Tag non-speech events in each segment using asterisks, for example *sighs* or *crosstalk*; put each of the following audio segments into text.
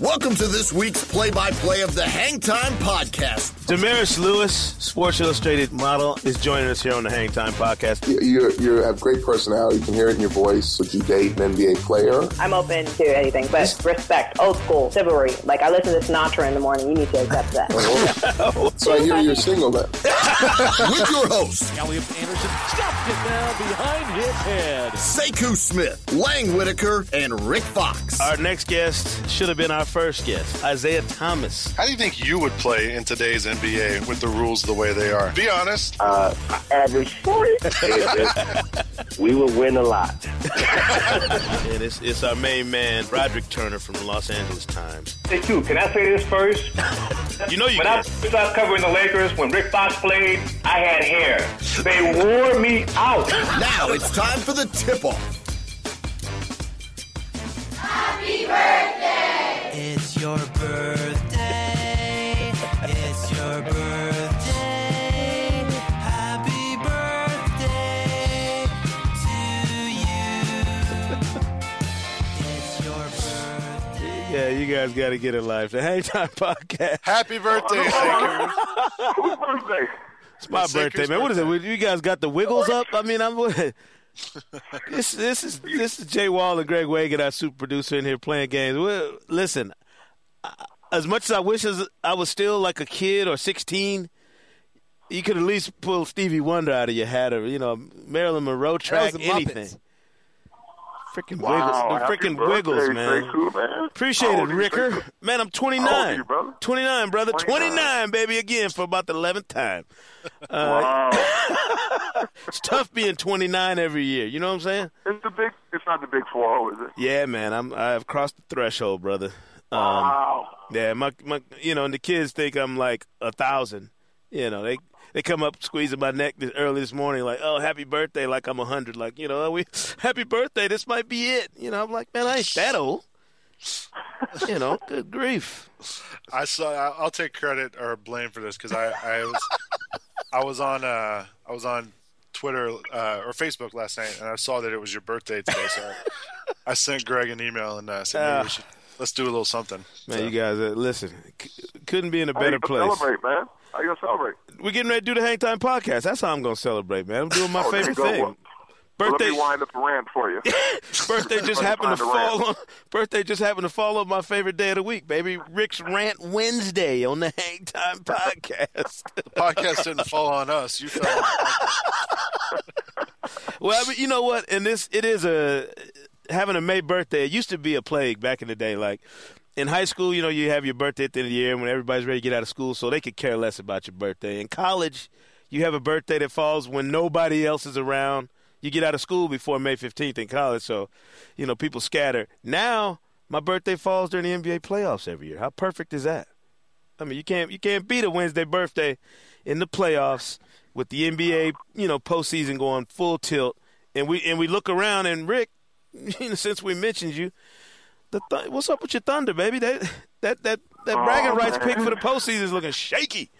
Welcome to this week's play-by-play of the Hang Time Podcast. Damaris Lewis, Sports Illustrated model, is joining us here on the Hang Time Podcast. You, you, you have great personality. You can hear it in your voice. Would you date an NBA player? I'm open to anything, but respect, old school, chivalry. Like I listen to Sinatra in the morning. You need to accept that. Oh. *laughs* so I hear you're single then. *laughs* With your host, Elliot Anderson stuffed it down behind his head. Sekou Smith, Lang Whitaker, and Rick Fox. Our next guest should have been our first guest, Isaiah Thomas. How do you think you would play in today's NBA with the rules the way they are? Be honest. Uh, average forty. *laughs* we will win a lot. *laughs* and it's, it's our main man, Broderick Turner from the Los Angeles Times. Hey, too. Can I say this first? *laughs* You know you when can. I started covering the Lakers, when Rick Fox played, I had hair. They wore me out. Now it's time for the tip-off. It's your birthday. It's your birthday. Happy birthday to you. It's your birthday. Yeah, you guys got to get a life. The Hang Time Podcast. Happy birthday, Sekou. Whose birthday? It's my It's birthday, Sekou's man. What is it? You guys got the wiggles up? I mean, I'm. *laughs* *laughs* this this is this is Jay Wall and Greg Wagon, our super producer, in here playing games. Well, listen, I- as much as I wish as I was still like a kid or 16, you could at least pull Stevie Wonder out of your hat or you know Marilyn Monroe track, anything. Freaking Wow, wiggles, freaking wiggles, man. Sekou, man. Appreciate it, old you, Ricker. Man, I'm How old are 29. you, brother? 29, brother. 29. 29, baby, again for about the 11th time. Uh, Wow. *laughs* It's tough being 29 every year. You know what I'm saying? it's the big. It's not the big four, is it? Yeah, man. I'm I've crossed the threshold, brother. Um, wow. yeah, my my you know, and the kids think I'm like a thousand. You know, they they come up squeezing my neck this, early this morning, like, "Oh, happy birthday!" Like I'm a hundred. Like you know, we *laughs* happy birthday. This might be it. You know, I'm like, man, I ain't that old. you know, *laughs* good grief. I saw. I- I'll take credit or blame for this because I, I was, *laughs* I was on, uh, I was on Twitter uh, or Facebook last night, and I saw that it was your birthday today. So I sent Greg an email and uh, said, maybe we should let's do a little something. Man, So- you guys, uh, listen, c- couldn't be in a How you better place. Celebrate, man. How you gonna celebrate? We're getting ready to do the Hang Time podcast. That's how I'm gonna celebrate, man. I'm doing my *laughs* Oh, favorite thing. Well, Birthday, Let me wind up a rant for you. *laughs* *laughs* birthday just happened to find a rant. fall on. Birthday just happened to fall on my favorite day of the week, baby. Rick's rant Wednesday on the Hang Time podcast. the podcast didn't fall on us. You fell. On the well, I mean, you know what? And this, it is a having a May birthday. It used to be a plague back in the day. Like in high school, you know, you have your birthday at the end of the year when everybody's ready to get out of school, so they could care less about your birthday. In college, you have a birthday that falls when nobody else is around. You get out of school before May 15th in college, so you know people scatter. Now, my birthday falls during the NBA playoffs every year. How perfect is that? I mean, you can't you can't beat a Wednesday birthday in the playoffs with the NBA, you know, postseason going full tilt. And we and we look around and Rick, *laughs* since we mentioned you, the th- what's up with your Thunder, baby? That that that that bragging Oh, rights man. pick for the postseason is looking shaky.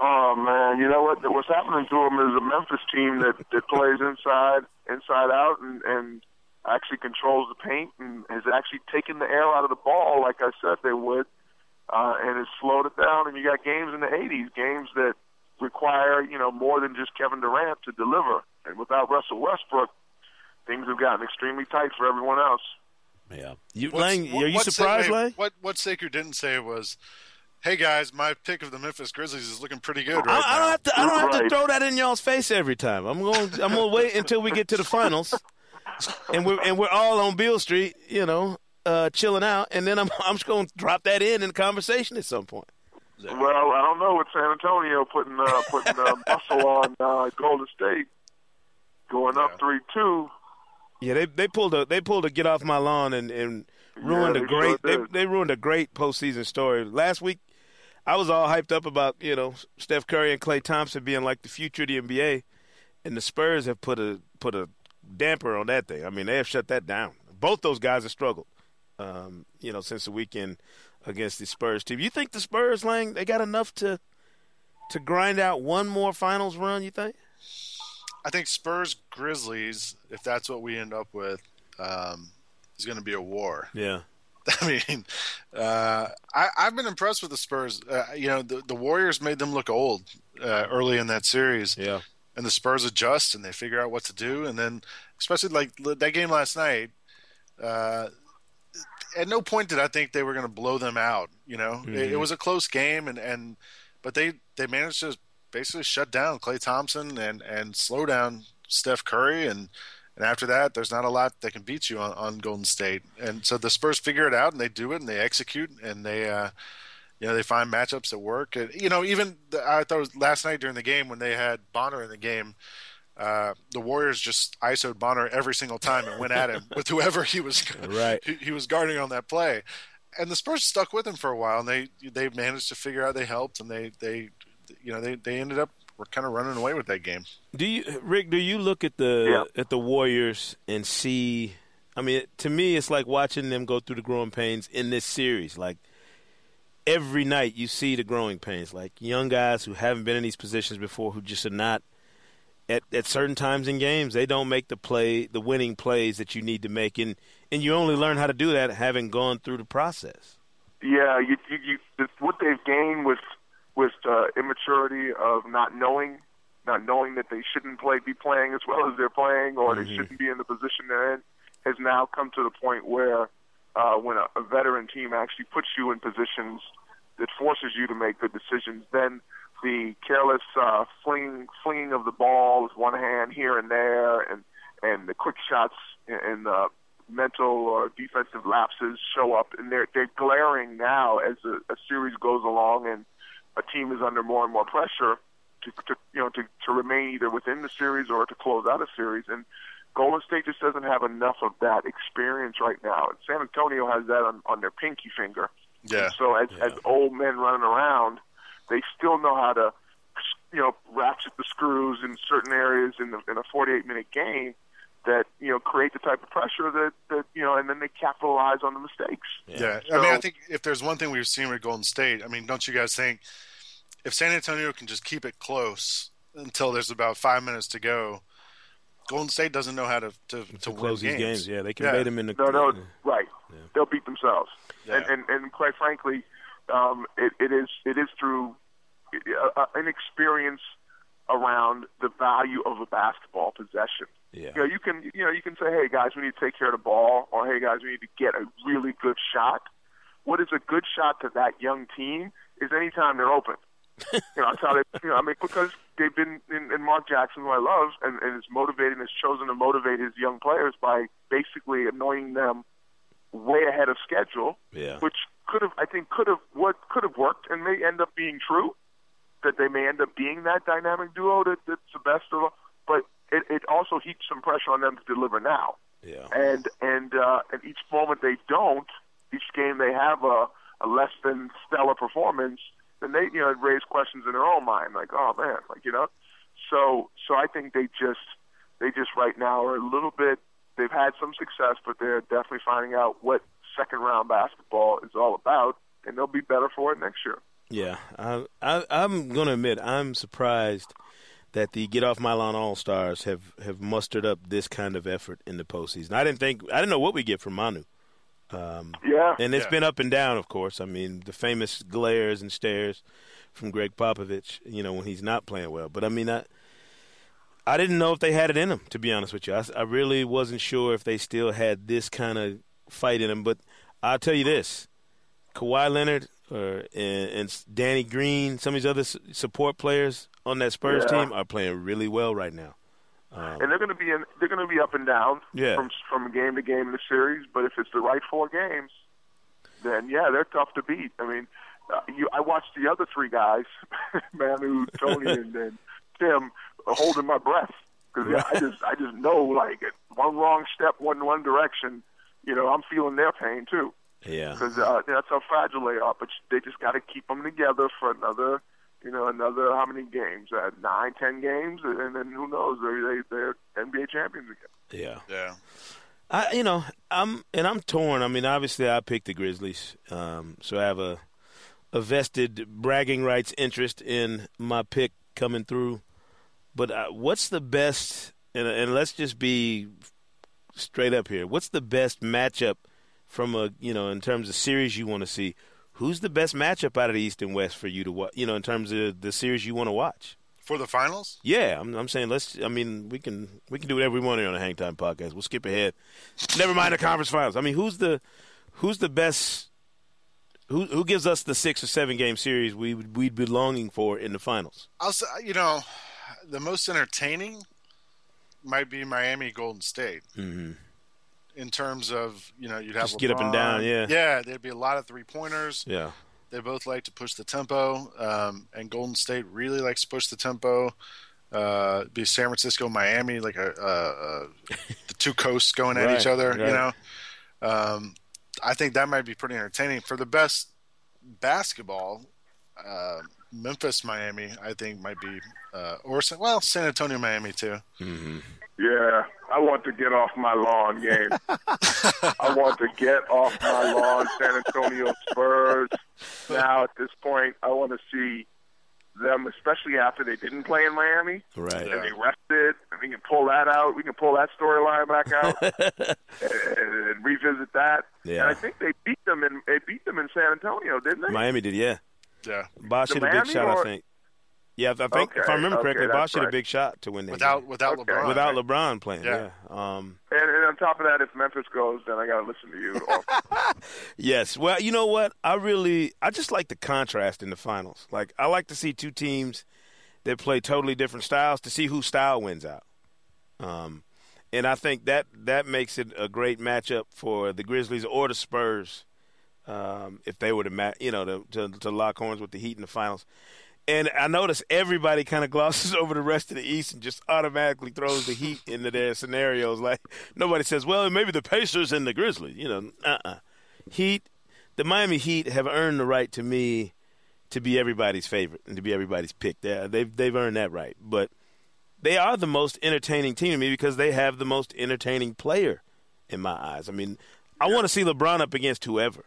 Oh man, you know what? What's happening to them is a Memphis team that that plays inside, inside out, and and actually controls the paint and has actually taken the air out of the ball, like I said they would, uh, and has slowed it down. And you got games in the '80s, games that require you know more than just Kevin Durant to deliver. And without Russell Westbrook, things have gotten extremely tight for everyone else. Yeah, you What's- Lang, what- are you surprised, Sa- Lang? What what Saker didn't say was, "Hey guys, my pick of the Memphis Grizzlies is looking pretty good right I, I don't have to. I don't have to throw that in y'all's face every time. I'm going. I'm going to wait until we get to the finals, and we're and we're all on Beale Street, you know, uh, chilling out, and then I'm I'm just going to drop that in in the conversation at some point. Well, I don't know with San Antonio putting uh, putting uh, *laughs* muscle on uh, Golden State. going up three two. Yeah, they they pulled a they pulled a get off my lawn and and ruined Yeah, a they sure great they they ruined a great postseason story. Last week, I was all hyped up about you know Steph Curry and Klay Thompson being like the future of the NBA, and the Spurs have put a put a damper on that thing. I mean, they have shut that down. Both those guys have struggled, um, you know, since the weekend against the Spurs team. You think the Spurs, Lang, they got enough to to grind out one more finals run? You think? I think Spurs Grizzlies, if that's what we end up with, um, is going to be a war. Yeah. *laughs* I mean, uh, I, I've been impressed with the Spurs. Uh, you know, the, the Warriors made them look old uh, early in that series. Yeah. And the Spurs adjust and they figure out what to do. And then, especially like that game last night, uh, at no point did I think they were going to blow them out. You know, it, it Mhm. was a close game, and, and but they they managed to basically shut down Klay Thompson and and slow down Steph Curry, and and after that, there's not a lot that can beat you on, on Golden State. And so the Spurs figure it out, and they do it, and they execute, and they. Uh, you know they find matchups that work. And, you know, even the, I thought it was last night during the game when they had Bonner in the game, uh, the Warriors just isoed Bonner every single time and went at him *laughs* with whoever he was Right. he, he was guarding on that play. And the Spurs stuck with him for a while, and they they managed to figure out they helped, and they they you know they they ended up were kind of running away with that game. Do you, Rick? Do you look at the at the Warriors and see? I mean, to me, it's like watching them go through the growing pains in this series. Like every night, you see the growing pains. Like young guys who haven't been in these positions before, who just are not at at certain times in games. They don't make the play, the winning plays that you need to make, and and you only learn how to do that having gone through the process. Yeah, you, you, you it's what they've gained with with uh, immaturity of not knowing, not knowing that they shouldn't play, be playing as well as they're playing, or they Mhm. shouldn't be in the position they're in, has now come to the point where uh, when a, a veteran team actually puts you in positions that forces you to make good decisions, then the careless uh, fling, flinging of the ball with one hand here and there, and and the quick shots and the mental or defensive lapses show up, and they're they're glaring now as a series goes along, and a team is under more and more pressure to, to you know to to remain either within the series or to close out a series, and Golden State just doesn't have enough of that experience right now. And San Antonio has that on, on their pinky finger. Yeah. And so as as old men running around, they still know how to, you know, ratchet the screws in certain areas in the in a 48 minute game that you know create the type of pressure that that you know, and then they capitalize on the mistakes. Yeah, I mean, I think if there's one thing we've seen with Golden State, I mean, don't you guys think if San Antonio can just keep it close until there's about five minutes to go, Golden State doesn't know how to to, to, win close these games. games, yeah, they can bait them in the No, no, right. They'll beat themselves, and, and and quite frankly, um, it, it is it is through uh, uh, an experience around the value of a basketball possession. Yeah. You know, you can you know you can say, hey guys, we need to take care of the ball, or hey guys, we need to get a really good shot. What is a good shot to that young team is anytime they're open. *laughs* you know, that's how they. You know, I mean, because they've been in, in Mark Jackson, who I love, and, and is motivating, has chosen to motivate his young players by basically anointing them way ahead of schedule, Yeah. which could have, I think, could have what could have worked, and may end up being true. That they may end up being that dynamic duo that, that's the best of, All. but it, it also heaps some pressure on them to deliver now. Yeah. And and uh, and each moment they don't, each game they have a, a less than stellar performance, then they you know raise questions in their own mind, like oh man, like you know. So so I think they just they just right now are a little bit. They've had some success, but they're definitely finding out what second round basketball is all about, and they'll be better for it next year. Yeah, I, I, I'm going to admit I'm surprised that the Get Off My Lawn All Stars have, have mustered up this kind of effort in the postseason. I didn't think I didn't know what we get from Manu. Um, Yeah, and it's Yeah. been up and down, of course. I mean, the famous glares and stares from Gregg Popovich, you know, when he's not playing well. But I mean, I I didn't know if they had it in them. To be honest with you, I, I really wasn't sure if they still had this kind of fight in them. But I'll tell you this: Kawhi Leonard or and, and Danny Green, some of these other support players on that Spurs Yeah. team are playing really well right now. Um, and they're going to be in, they're going to be up and down Yeah. from from game to game in the series. But if it's the right four games, then yeah, they're tough to beat. I mean, uh, you I watched the other three guys, *laughs* Manu, Tony, *laughs* and, and Tim, uh, holding my breath. because I just I just know like one wrong step, one one direction, you know, I'm feeling their pain too. Yeah. Because uh, that's how fragile they are. But they just got to keep them together for another, you know, another how many games? Uh, nine, ten games, and then who knows? They they they're NBA champions again. Yeah. Yeah. I, you know, I'm and I'm torn. I mean, obviously, I picked the Grizzlies, um, so I have a a vested bragging rights interest in my pick coming through. But uh, what's the best? And, and let's just be straight up here. What's the best matchup from a you know in terms of series you want to see? Who's the best matchup out of the East and West for you to watch? You know, in terms of the series you want to watch. For the finals? Yeah, I'm, I'm saying let's. I mean, we can we can do whatever we want here on the Hang Time podcast. We'll skip ahead. Never mind the conference finals. I mean, who's the who's the best? Who who gives us the six or seven game series we we'd be longing for in the finals? I'll say, you know, the most entertaining might be Miami Golden State. Mm-hmm. In terms of you know, you'd have Just get up and down, yeah. yeah. There'd be a lot of three pointers. Yeah, They both like to push the tempo, um, and Golden State really likes to push the tempo. Uh, be San Francisco, Miami, like a, a, a the two coasts going at Right, each other. right. You know, um, I think that might be pretty entertaining for the best basketball. Uh, Memphis, Miami, I think might be, uh, or well, San Antonio, Miami too. Mm-hmm. Yeah, I want to get off my lawn game. *laughs* I want to get off my lawn, San Antonio Spurs. Now at this point, I want to see them, especially after they didn't play in Miami right. and they rested. And we can pull that out. We can pull that storyline back out *laughs* and, and revisit that. Yeah. And I think they beat them in they beat them in San Antonio, didn't they? Miami did, yeah. Yeah, Bosh The hit a big Miami shot, I think. Yeah, I think if I remember correctly, okay, Bosh that's hit a big shot to win that without game. without Okay. LeBron. without right? LeBron playing. Yeah. Yeah. Um, And, and on top of that, if Memphis goes, then I got to listen to you. *laughs* Yes. Well, you know what? I really, I just like the contrast in the finals. Like, I like to see two teams that play totally different styles to see whose style wins out. Um, and I think that that makes it a great matchup for the Grizzlies or the Spurs um, if they were to, ma- you know, to, to to lock horns with the Heat in the finals. And I notice everybody kind of glosses *laughs* over the rest of the East and just automatically throws the Heat into their scenarios. Like nobody says, "Well, maybe the Pacers and the Grizzlies." You know, uh-uh. Heat, the Miami Heat have earned the right to me to be everybody's favorite and to be everybody's pick. They, they've they've earned that right, but they are the most entertaining team to me because they have the most entertaining player in my eyes. I mean, I want to see LeBron up against whoever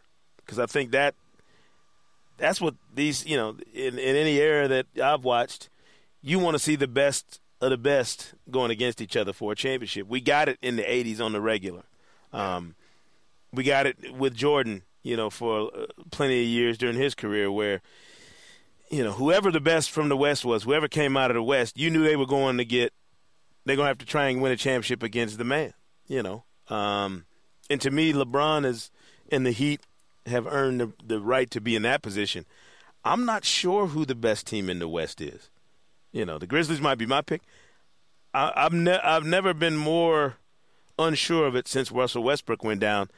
because I think that that's what these you know in, in any era that I've watched, you want to see the best of the best going against each other for a championship. We got it in the '80s on the regular. Um, we got it with Jordan, you know, for uh, plenty of years during his career where you know, whoever the best from the West was, whoever came out of the West, you knew they were going to get, they're going to have to try and win a championship against the man, you know. Um, and to me, LeBron is, in the Heat have earned the, the right to be in that position. I'm not sure who the best team in the West is. You know, the Grizzlies might be my pick. I, I've ne- I've never been more unsure of it since Russell Westbrook went down.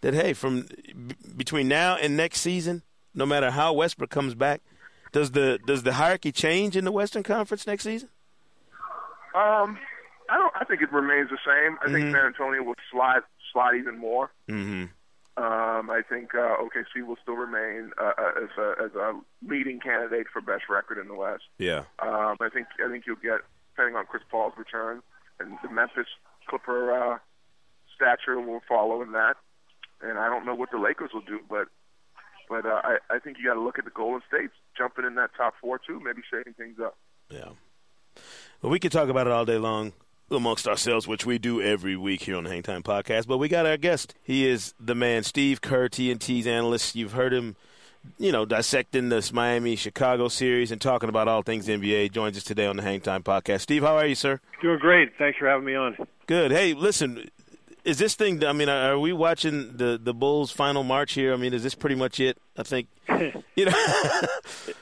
That hey, from b- between now and next season, no matter how Westbrook comes back, does the does the hierarchy change in the Western Conference next season? Um, I don't. I think it remains the same. I think San Antonio will slide slide even more. Mm-hmm. Um, I think uh, OKC will still remain uh, uh, as a as a leading candidate for best record in the West. Yeah. Um, I think I think you'll get depending on Chris Paul's return and the Memphis Clipper uh, stature will follow in that. And I don't know what the Lakers will do, but but uh, I I think you got to look at the Golden States jumping in that top four too, maybe shaking things up. Yeah. Well, we could talk about it all day long amongst ourselves, which we do every week here on the Hangtime Podcast. But we got our guest. He is the man, Steve Kerr, TNT's analyst. You've heard him, you know, dissecting this Miami Chicago series and talking about all things NBA. Joins us today on the Hangtime Podcast. Steve, how are you, sir? Doing great. Thanks for having me on. Good. Hey, listen, is this thing? I mean, are we watching the the Bulls' final march here? I mean, is this pretty much it? I think. *laughs* You know.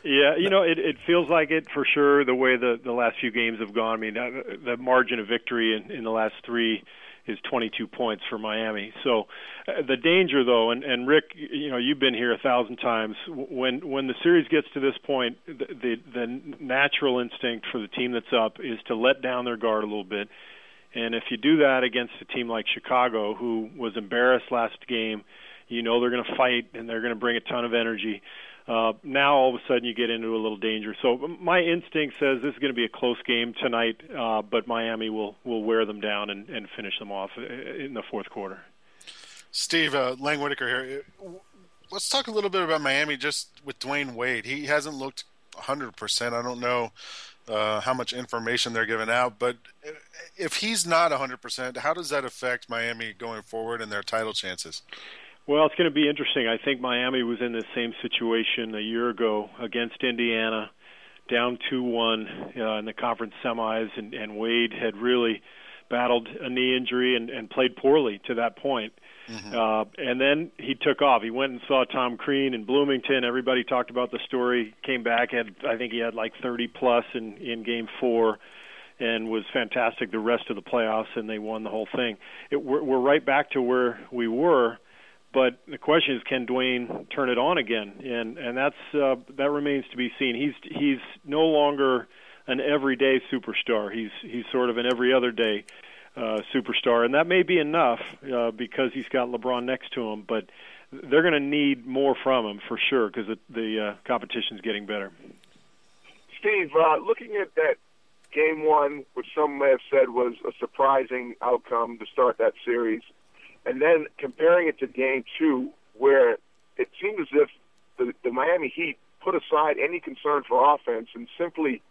Yeah, you know, it, it feels like it for sure. The way the the last few games have gone. I mean, the margin of victory in, in the last three is 22 points for Miami. So uh, the danger, though, and, and Rick, you know, you've been here a thousand times. When when the series gets to this point, the, the the natural instinct for the team that's up is to let down their guard a little bit. And if you do that against a team like Chicago, who was embarrassed last game, you know they're going to fight and they're going to bring a ton of energy. Uh, now all of a sudden you get into a little danger. So my instinct says this is going to be a close game tonight, uh, but Miami will will wear them down and, and finish them off in the fourth quarter. Steve uh, Lang Whitaker here. Let's talk a little bit about Miami just with Dwyane Wade. He hasn't looked 100%. I don't know uh, how much information they're giving out, but if he's not 100%, how does that affect Miami going forward and their title chances? Well, it's going to be interesting. I think Miami was in the same situation a year ago against Indiana, down 2 1 uh, in the conference semis, and, and Wade had really battled a knee injury and, and played poorly to that point. Mm-hmm. Uh, and then he took off. He went and saw Tom Crean in Bloomington. Everybody talked about the story. Came back, had I think he had like 30 plus in in Game Four, and was fantastic the rest of the playoffs. And they won the whole thing. It, we're, we're right back to where we were but the question is, can Dwyane turn it on again? And and that's uh, that remains to be seen. He's he's no longer an everyday superstar. He's he's sort of an every other day uh, superstar, and that may be enough uh, because he's got LeBron next to him. But they're going to need more from him for sure because the, the uh, competition's getting better. Steve, uh, looking at that game one, which some may have said was a surprising outcome to start that series and then comparing it to game two, where it seemed as if the, the Miami Heat put aside any concern for offense and simply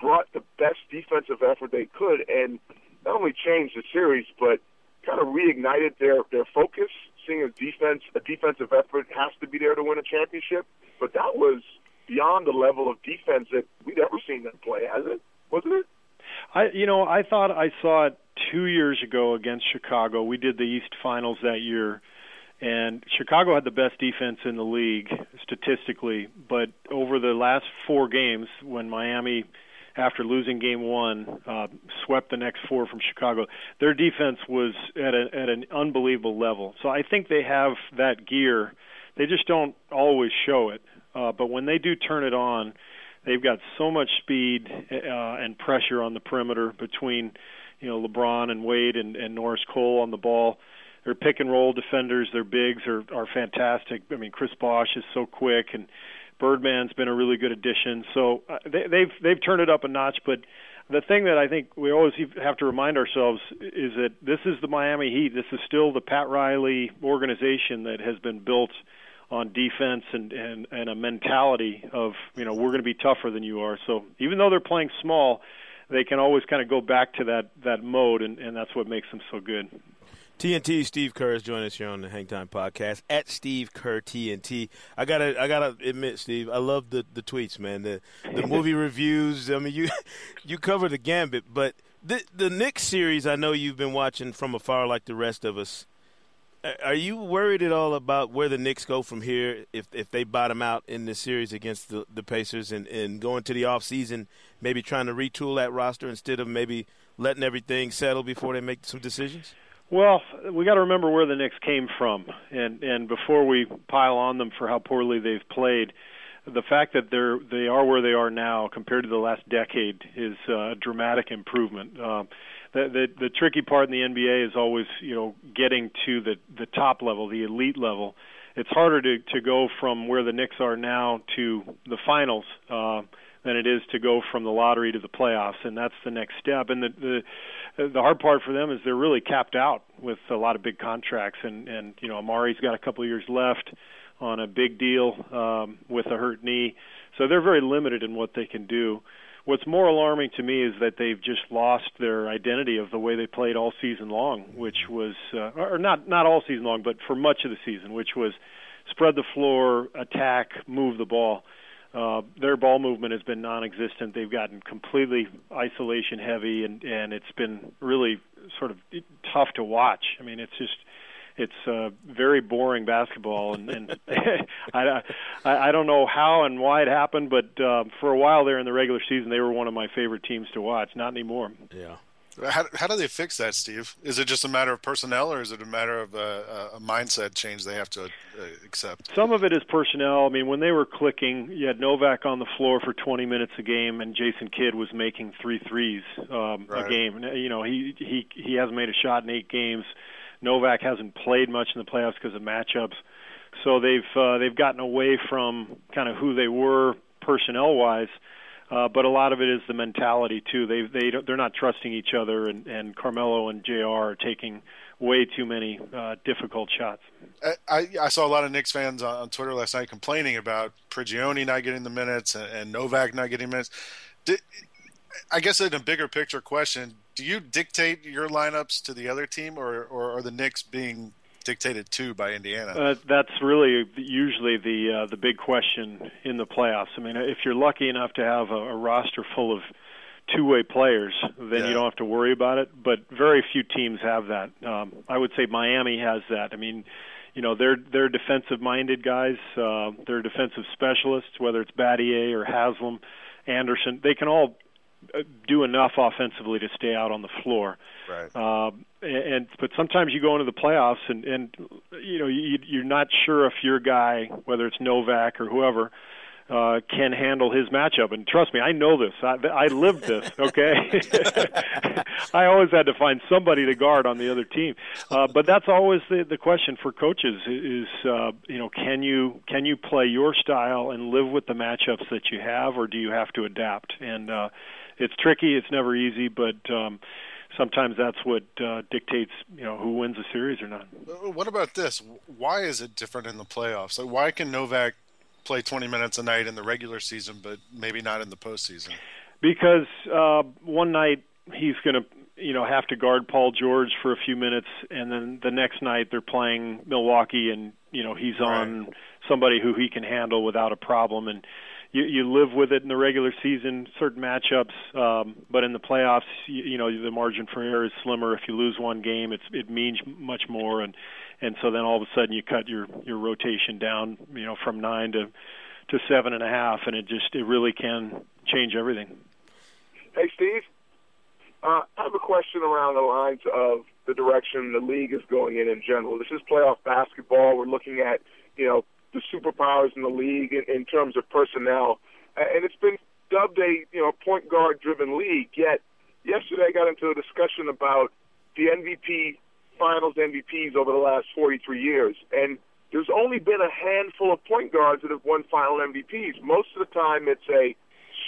brought the best defensive effort they could, and not only changed the series, but kind of reignited their their focus. Seeing a defense, a defensive effort has to be there to win a championship, but that was beyond the level of defense that we'd ever seen them play, has it? Wasn't it? I, you know, I thought I saw it two years ago against Chicago. We did the East Finals that year, and Chicago had the best defense in the league statistically. But over the last four games, when Miami, after losing Game One, uh, swept the next four from Chicago, their defense was at a, at an unbelievable level. So I think they have that gear. They just don't always show it. Uh, but when they do turn it on, they've got so much speed uh, and pressure on the perimeter between you know LeBron and Wade and, and Norris Cole on the ball. Their pick and roll defenders, their bigs are are fantastic. I mean, Chris Bosh is so quick, and Birdman's been a really good addition. So uh, they, they've they've turned it up a notch. But the thing that I think we always have to remind ourselves is that this is the Miami Heat. This is still the Pat Riley organization that has been built on defense and and and a mentality of you know we're going to be tougher than you are. So even though they're playing small, they can always kind of go back to that that mode, and, and that's what makes them so good. TNT Steve Kerr is joining us here on the Hangtime Podcast at Steve Kerr TNT. I gotta I gotta admit, Steve, I love the the tweets, man. The the *laughs* movie reviews. I mean, you *laughs* you cover the gambit, but the the Knicks series. I know you've been watching from afar, like the rest of us. Are you worried at all about where the Knicks go from here if if they bottom out in the series against the, the Pacers and, and going to the off season, maybe trying to retool that roster instead of maybe letting everything settle before they make some decisions? Well, we got to remember where the Knicks came from, and and before we pile on them for how poorly they've played, the fact that they're they are where they are now compared to the last decade is a dramatic improvement. Um, the, the the tricky part in the NBA is always you know getting to the the top level, the elite level. It's harder to to go from where the Knicks are now to the finals uh, than it is to go from the lottery to the playoffs, and that's the next step. And the the the hard part for them is they're really capped out with a lot of big contracts, and and you know Amar'e's got a couple of years left on a big deal um, with a hurt knee, so they're very limited in what they can do. What's more alarming to me is that they've just lost their identity of the way they played all season long, which was, uh, or not not all season long, but for much of the season, which was spread the floor, attack, move the ball. Their ball movement has been non-existent. They've gotten completely isolation heavy, and and it's been really sort of tough to watch. I mean, it's just it's uh, very boring basketball, and, and *laughs* I, I I don't know how and why it happened, but uh, for a while there in the regular season, they were one of my favorite teams to watch. Not anymore. Yeah. How, how do they fix that, Steve? Is it just a matter of personnel, or is it a matter of a, a mindset change they have to uh, accept? Some of it is personnel. I mean, when they were clicking, you had Novak on the floor for 20 minutes a game, and Jason Kidd was making three threes um, Right. a game. You know, he he he hasn't made a shot in eight games. Novak hasn't played much in the playoffs because of matchups. So they've uh, they've gotten away from kind of who they were personnel wise. Uh, but a lot of it is the mentality too. They they they're not trusting each other, and, and Carmelo and Jr. are taking way too many uh, difficult shots. I, I, I saw a lot of Knicks fans on, on Twitter last night complaining about Prigioni not getting the minutes and, and Novak not getting minutes. Did, I guess in a bigger picture question, do you dictate your lineups to the other team, or, or are the Knicks being dictated to by Indiana? Uh, that's really usually the uh, the big question in the playoffs. I mean, if you're lucky enough to have a, a roster full of two-way players, then Yeah. you don't have to worry about it. But very few teams have that. Um, I would say Miami has that. I mean, you know, they're they're defensive-minded guys. Uh, they're defensive specialists, whether it's Battier or Haslem, Andersen. They can all do enough offensively to stay out on the floor. Right. Um, and, and but sometimes you go into the playoffs and and you know you, you're not sure if your guy, whether it's Novak or whoever, uh, can handle his matchup. And trust me, I know this. I, I lived this. *laughs* Okay, *laughs* I always had to find somebody to guard on the other team. Uh, but that's always the the question for coaches is uh, you know can you can you play your style and live with the matchups that you have, or do you have to adapt? And uh, it's tricky. It's never easy, but um, sometimes that's what uh, dictates you know who wins a series or not. Uh, What about this? Why is it different in the playoffs? Like, why can Novak play 20 minutes a night in the regular season, but maybe not in the postseason? because uh, one night he's going to you know have to guard Paul George for a few minutes, and then the next night they're playing Milwaukee, and you know he's on somebody who he can handle without a problem, and you, you live with it in the regular season, certain matchups, um, but in the playoffs, you, you know the margin for error is slimmer. If you lose one game, it's it means much more, and and so then all of a sudden you cut your your rotation down, you know, from nine to to seven and a half, and it just it really can change everything. Hey, Steve. Uh, I have a question around the lines of the direction the league is going in in general. This is playoff basketball. We're looking at, you know, the superpowers in the league in, in terms of personnel, and it's been dubbed a, you know, point guard driven league. Yet, yesterday I got into a discussion about the MVP Finals MVPs over the last 43 years, and there's only been a handful of point guards that have won Final MVPs. Most of the time, it's a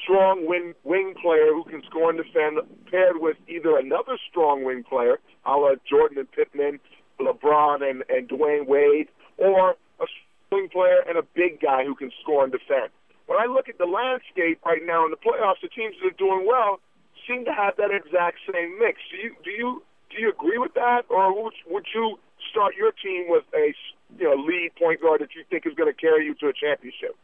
strong wing, wing player who can score and defend, paired with either another strong wing player, a la Jordan and Pippen, LeBron and, and Dwyane Wade, or a swing player and a big guy who can score and defend. When I look at the landscape right now in the playoffs, the teams that are doing well seem to have that exact same mix. Do you do you do you agree with that, or would, would you start your team with a you know lead point guard that you think is going to carry you to a championship?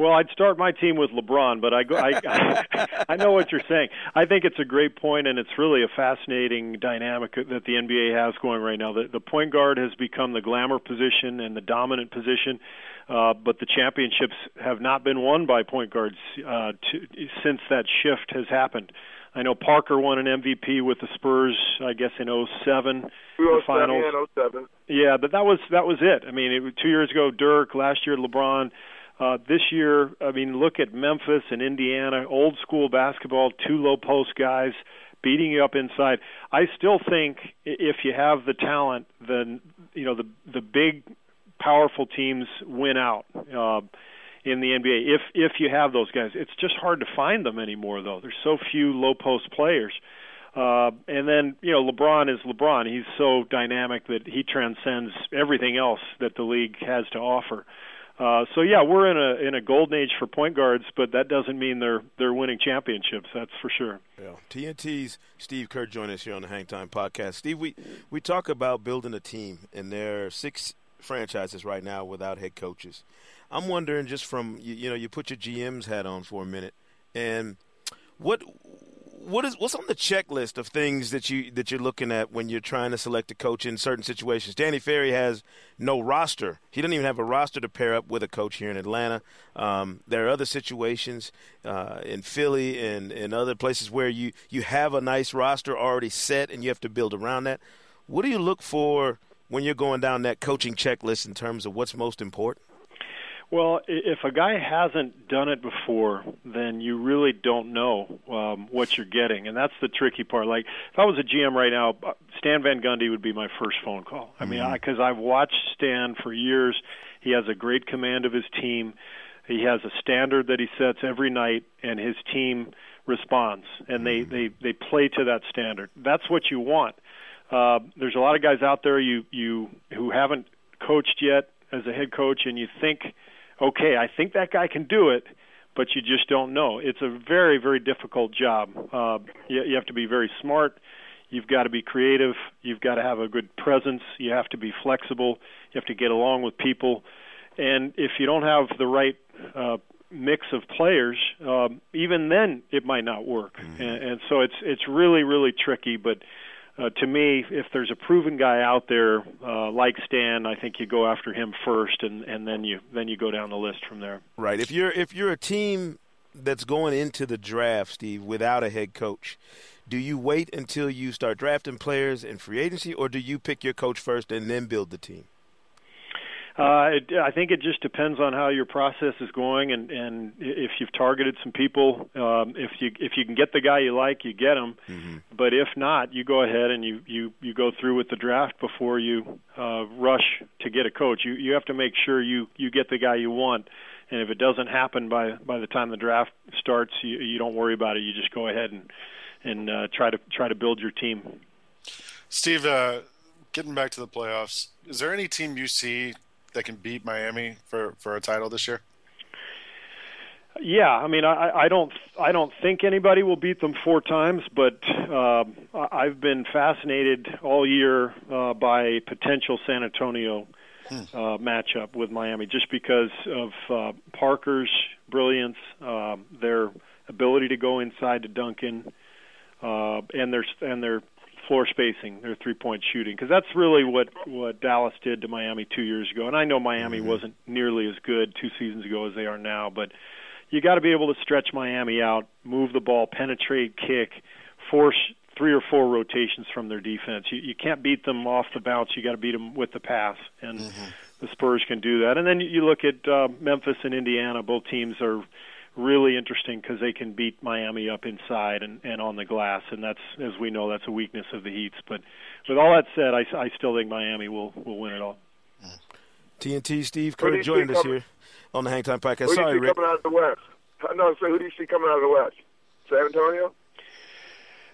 Well, I'd start my team with LeBron, but I go. I, *laughs* I know what you're saying. I think it's a great point, and it's really a fascinating dynamic that the NBA has going right now. The, the point guard has become the glamour position and the dominant position, uh, but the championships have not been won by point guards uh, to, since that shift has happened. I know Parker won an MVP with the Spurs, I guess in '07, the finals. 07. Yeah, but that was that was it. I mean, it, two years ago, Dirk. Last year, LeBron. Uh, this year, I mean, look at Memphis and Indiana, old school basketball, two low post guys beating you up inside. I still think if you have the talent, then you know the the big, powerful teams win out uh, in the NBA. If if you have those guys, it's just hard to find them anymore. Though there's so few low post players. Uh, and then you know LeBron is LeBron. He's so dynamic that he transcends everything else that the league has to offer. Uh, Uh, so yeah, we're in a in a golden age for point guards, but that doesn't mean they're they're winning championships. That's for sure. Yeah. TNT's Steve Kerr joining us here on the Hang Time Podcast. Steve, we, we talk about building a team, and there are six franchises right now without head coaches. I'm wondering, just from you, you know, you put your GM's hat on for a minute, and what what is what's on the checklist of things that you that you're looking at when you're trying to select a coach in certain situations? Danny Ferry has no roster. He doesn't even have a roster to pair up with a coach here in Atlanta. Um, there are other situations uh, in Philly and, and other places where you, you have a nice roster already set and you have to build around that. What do you look for when you're going down that coaching checklist in terms of what's most important? Well, if a guy hasn't done it before, then you really don't know um, what you're getting, and that's the tricky part. Like if I was a GM right now, uh, Stan Van Gundy would be my first phone call. I mean, because mm-hmm. I've watched Stan for years. He has a great command of his team. He has a standard that he sets every night, and his team responds, and they mm-hmm. they they play to that standard. That's what you want. Uh, there's a lot of guys out there you you who haven't coached yet as a head coach, and you think okay, I think that guy can do it, but you just don't know. It's a very, very difficult job. Uh, you, you have to be very smart. You've got to be creative. You've got to have a good presence. You have to be flexible. You have to get along with people. And if you don't have the right uh, mix of players, um, even then it might not work. Mm-hmm. And, and so it's it's really really tricky. But uh, to me, if there's a proven guy out there uh, like Stan, I think you go after him first, and, and then you then you go down the list from there. Right. If you're if you're a team that's going into the draft, Steve, without a head coach, do you wait until you start drafting players in free agency, or do you pick your coach first and then build the team? Uh, it, I think it just depends on how your process is going, and and if you've targeted some people, um, if you if you can get the guy you like, you get him. Mm-hmm. But if not, you go ahead and you you you go through with the draft before you uh, rush to get a coach. You you have to make sure you you get the guy you want, and if it doesn't happen by by the time the draft starts, you you don't worry about it. You just go ahead and and uh, try to try to build your team. Steve, uh, getting back to the playoffs, is there any team you see that can beat Miami for for a title this year? Yeah, I mean, I, I don't, I don't think anybody will beat them four times, but uh, I've been fascinated all year uh, by potential San Antonio hmm. uh, matchup with Miami, just because of uh, Parker's brilliance, uh, their ability to go inside to Duncan, uh, and their and their floor spacing, their three point shooting, because that's really what what Dallas did to Miami two years ago. And I know Miami mm-hmm. wasn't nearly as good two seasons ago as they are now, but you got to be able to stretch Miami out, move the ball, penetrate, kick, force three or four rotations from their defense. You, you can't beat them off the bounce. You got to beat them with the pass, and mm-hmm. the Spurs can do that. And then you look at uh, Memphis and Indiana. Both teams are really interesting because they can beat Miami up inside and, and on the glass, and that's as we know that's a weakness of the Heat's. But with all that said, I, I still think Miami will will win it all. TNT Steve Kerr joined us here on the Hangtime Podcast. Who Sorry, do you see Rick. coming out of the West? No, so who do you see coming out of the West? San Antonio.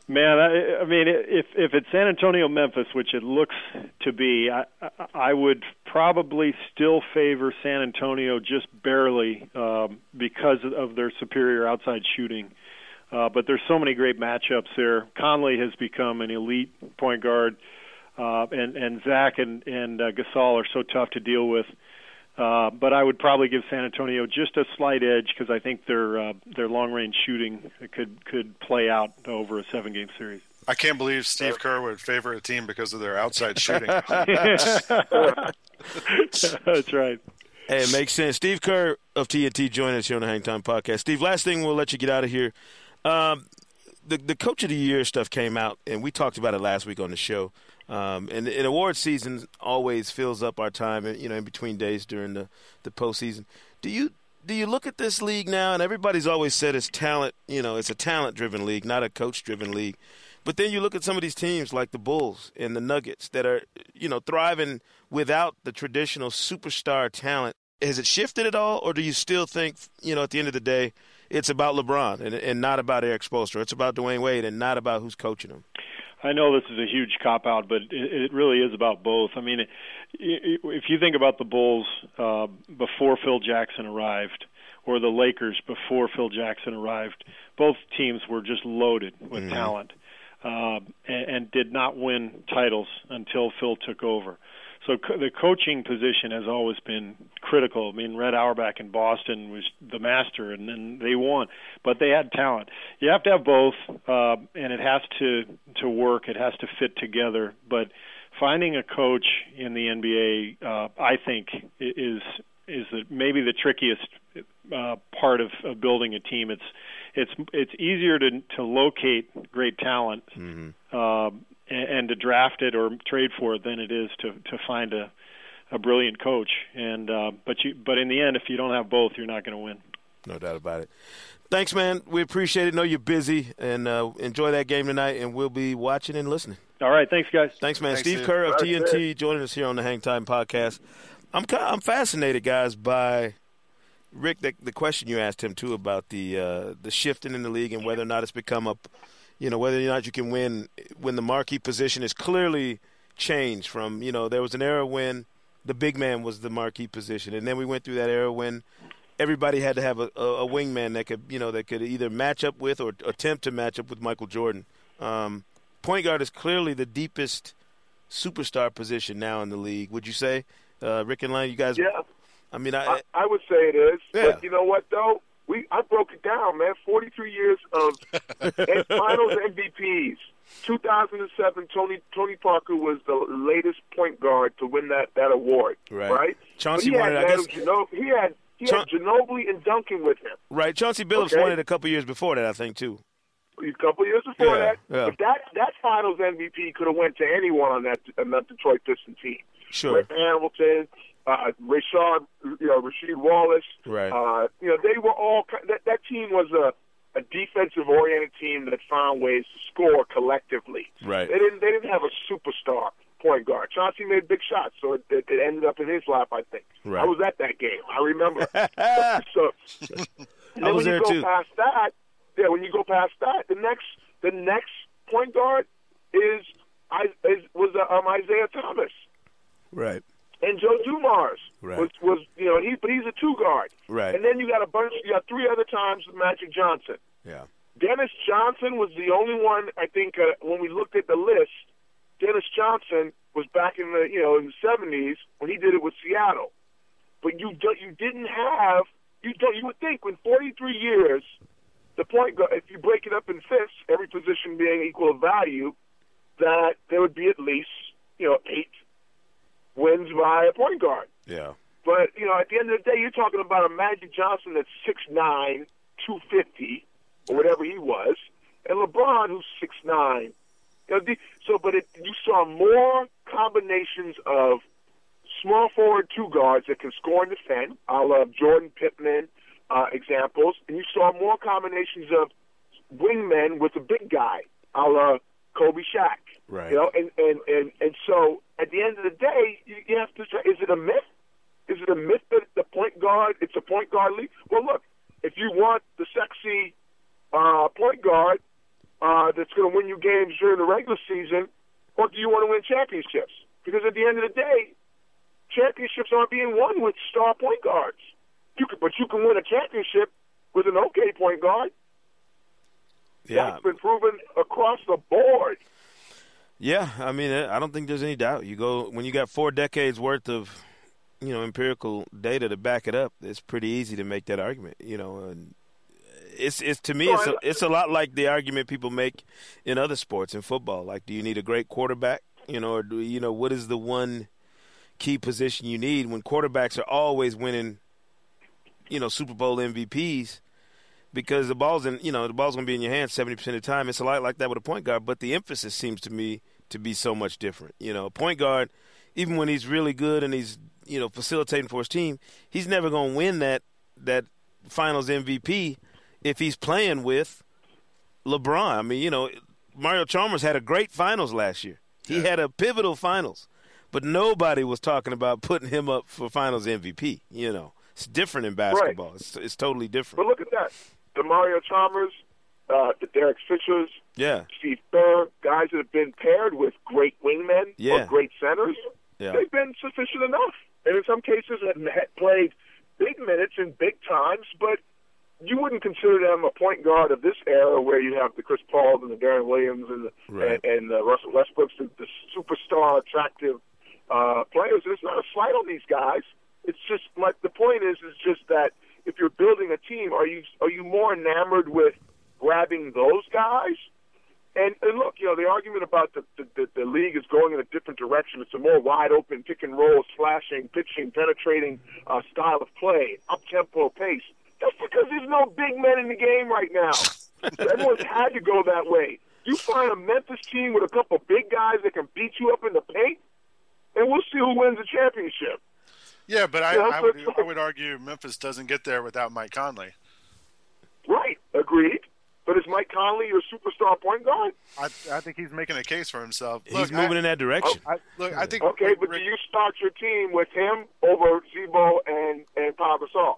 Man, I, I mean, if if it's San Antonio, Memphis, which it looks to be, I I would probably still favor San Antonio just barely um, because of their superior outside shooting. Uh, but there's so many great matchups there. Conley has become an elite point guard, uh, and and Zach and and uh, Gasol are so tough to deal with. Uh, but I would probably give San Antonio just a slight edge because I think their uh, their long range shooting could could play out over a seven game series. I can't believe Steve Kerr would favor a team because of their outside shooting. *laughs* That's right. Hey, it makes sense. Steve Kerr of TNT joining us here on the Hang Time Podcast. Steve, last thing we'll let you get out of here. Um, the the Coach of the Year stuff came out, and we talked about it last week on the show. Um, and, and award season always fills up our time, you know, in between days during the the postseason. Do you do you look at this league now? And everybody's always said it's talent. You know, it's a talent driven league, not a coach driven league. But then you look at some of these teams like the Bulls and the Nuggets that are, you know, thriving without the traditional superstar talent. Has it shifted at all, or do you still think, you know, at the end of the day, it's about LeBron and, and not about Erik Spoelstra? It's about Dwyane Wade and not about who's coaching them. I know this is a huge cop out, but it, it really is about both. I mean, it if you think about the Bulls uh, before Phil Jackson arrived, or the Lakers before Phil Jackson arrived, both teams were just loaded with mm-hmm. talent. uh, and, and did not win titles until Phil took over. So co- the coaching position has always been critical. I mean, Red Auerbach in Boston was the master, and then they won. But they had talent. You have to have both, uh, and it has to to work. It has to fit together. But finding a coach in the NBA, uh, I think, is is the, maybe the trickiest uh, part of, of building a team. It's it's it's easier to to locate great talent um, and, and to draft it or trade for it than it is to to find a a brilliant coach. And uh, but you but in the end, if you don't have both, you're not going to win. No doubt about it. Thanks, man. We appreciate it. Know you're busy, and uh, enjoy that game tonight. And we'll be watching and listening. All right, thanks, guys. Thanks, man. Thanks, Steve Steve. Kerr of All right, TNT joining us here on the Hang Time Podcast. I'm ki- I'm fascinated, guys, by Rick. The, the question you asked him too about the uh, the shifting in the league and whether or not it's become a, you know, whether or not you can win when the marquee position is clearly changed from you know there was an era when the big man was the marquee position, and then we went through that era when everybody had to have a, a, a wingman that could you know that could either match up with or attempt to match up with Michael Jordan. Um, point guard is clearly the deepest superstar position now in the league. Would you say, uh, Rick and Lang? You guys? Yeah. I mean, I, I, I would say it is. Yeah. But you know what though? We I broke it down, man. Forty three years of *laughs* finals MVPs. 2007, Tony Tony Parker was the latest point guard to win that that award. Right. Right. Chauncey But he won had it, I guess- Gino- he had he had Ginobili and Duncan with him. right. Chauncey Billups Okay. won it a couple years before that, I think, too. A couple years before Yeah, that, yeah. but that that Finals MVP could have went to anyone on that on that Detroit Pistons team. Sure. Rick Hamilton, uh, Rashad, you know, Rasheed Wallace. Right. Uh, you know, they were all that that team was a a defensive oriented team that found ways to score collectively. Right. They didn't they didn't have a superstar point guard. Chauncey made big shots, so it, it, it ended up in his lap. I think. Right. I was at that game. I remember. *laughs* so. *laughs* I was when there you go too. past that, yeah, when you go past that, the next the next point guard is I is was uh, um, Isiah Thomas Right. And Joe Dumars Right. was was you know he but he's a two guard. Right. And then you got a bunch. You got three other times with Magic Johnson. Yeah. Dennis Johnson was the only one I think uh, when we looked at the list. Dennis Johnson was back in the you know in the seventies when he did it with Seattle. But you don't, you didn't have you don't you would think in forty three years the point guard if you break it up in fifths every position being equal value that there would be at least you know eight wins by a point guard. Yeah. But you know, at the end of the day, you're talking about a Magic Johnson that's six nine, two fifty, or whatever he was, and LeBron who's six nine. You know, so, but it, you saw more combinations of small forward two guards that can score and defend. I love Jordan Pippen uh, examples, and you saw more combinations of wingmen with a big guy, a la Kobe Shaq. Right. You know, and and and and so at the end of the day, you, have to say, is it a myth? Is it a myth that the point guard it's a point guard league? Well, look, if you want the sexy uh, point guard uh, that's going to win you games during the regular season, or do you want to win championships? Because at the end of the day, championships aren't being won with star point guards. You could, but you can win a championship with an okay point guard. Yeah. That's been proven across the board. Yeah, I mean, I don't think there's any doubt. You go when you got four decades worth of, you know, empirical data to back it up. It's pretty easy to make that argument. You know, and it's it's to me it's a, it's a lot like the argument people make in other sports in football. Like, do you need a great quarterback? You know, or do you know what is the one key position you need when quarterbacks are always winning? You know, Super Bowl MVPs because the ball's in you know the ball's going to be in your hands 70% of the time. It's a lot like that with a point guard but the emphasis seems to me to be so much different. You know a point guard even when he's really good and he's you know facilitating for his team he's never going to win that that finals MVP if he's playing with LeBron. I mean you know Mario Chalmers had a great finals last year. He had a pivotal finals but nobody was talking about *laughs* putting him up for finals MVP you know. It's different in basketball. It's, it's totally different. But look at that. The Mario Chalmers, uh, the Derek Fishers, yeah Steve Kerr, guys that have been paired with great wingmen Yeah. or great centers, Yeah. they've been sufficient enough. And in some cases have played big minutes in big times, but you wouldn't consider them a point guard of this era where you have the Chris Pauls and the Deron Williams and the Right. and, and the Russell Westbrooks, the, the superstar attractive uh, players. And it's not a slight on these guys. It's just like the point is is just that if you're building a team, are you are you more enamored with grabbing those guys? And, and look, you know, the argument about the, the, the, league is going in a different direction. It's a more wide open pick and roll, slashing, pitching, penetrating uh, style of play, up tempo pace. That's because there's no big men in the game right now. so *laughs* everyone's had to go that way. You find a Memphis team with a couple big guys that can beat you up in the paint, and we'll see who wins the championship. Yeah, but I, Yeah, I but- would I would argue Memphis doesn't get there without Mike Conley. Right, agreed. But is Mike Conley your superstar point guard? I I think he's making a case for himself. He's moving I- in that direction. I, look, I think Okay, but do you start your team with him over Z-Bo and and Pau Gasol?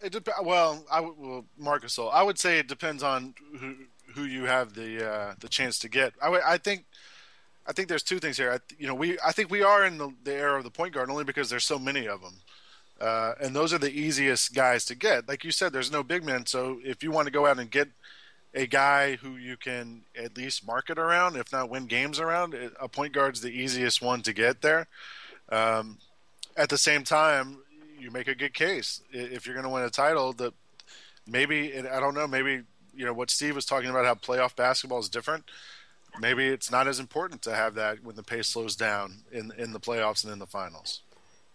It dep- well, I would, well, Marcus Gasol. I would say it depends on who who you have the uh, the chance to get. I I think I think there's two things here. I, you know, we I think we are in the, the era of the point guard only because there's so many of them, uh, and those are the easiest guys to get. Like you said, there's no big men, so if you want to go out and get a guy who you can at least market around, if not win games around, a point guard's the easiest one to get there. Um, at the same time, you make a good case if you're going to win a title. That maybe I don't know. Maybe you know what Steve was talking about how playoff basketball is different. Maybe it's not as important to have that when the pace slows down in in the playoffs and in the finals.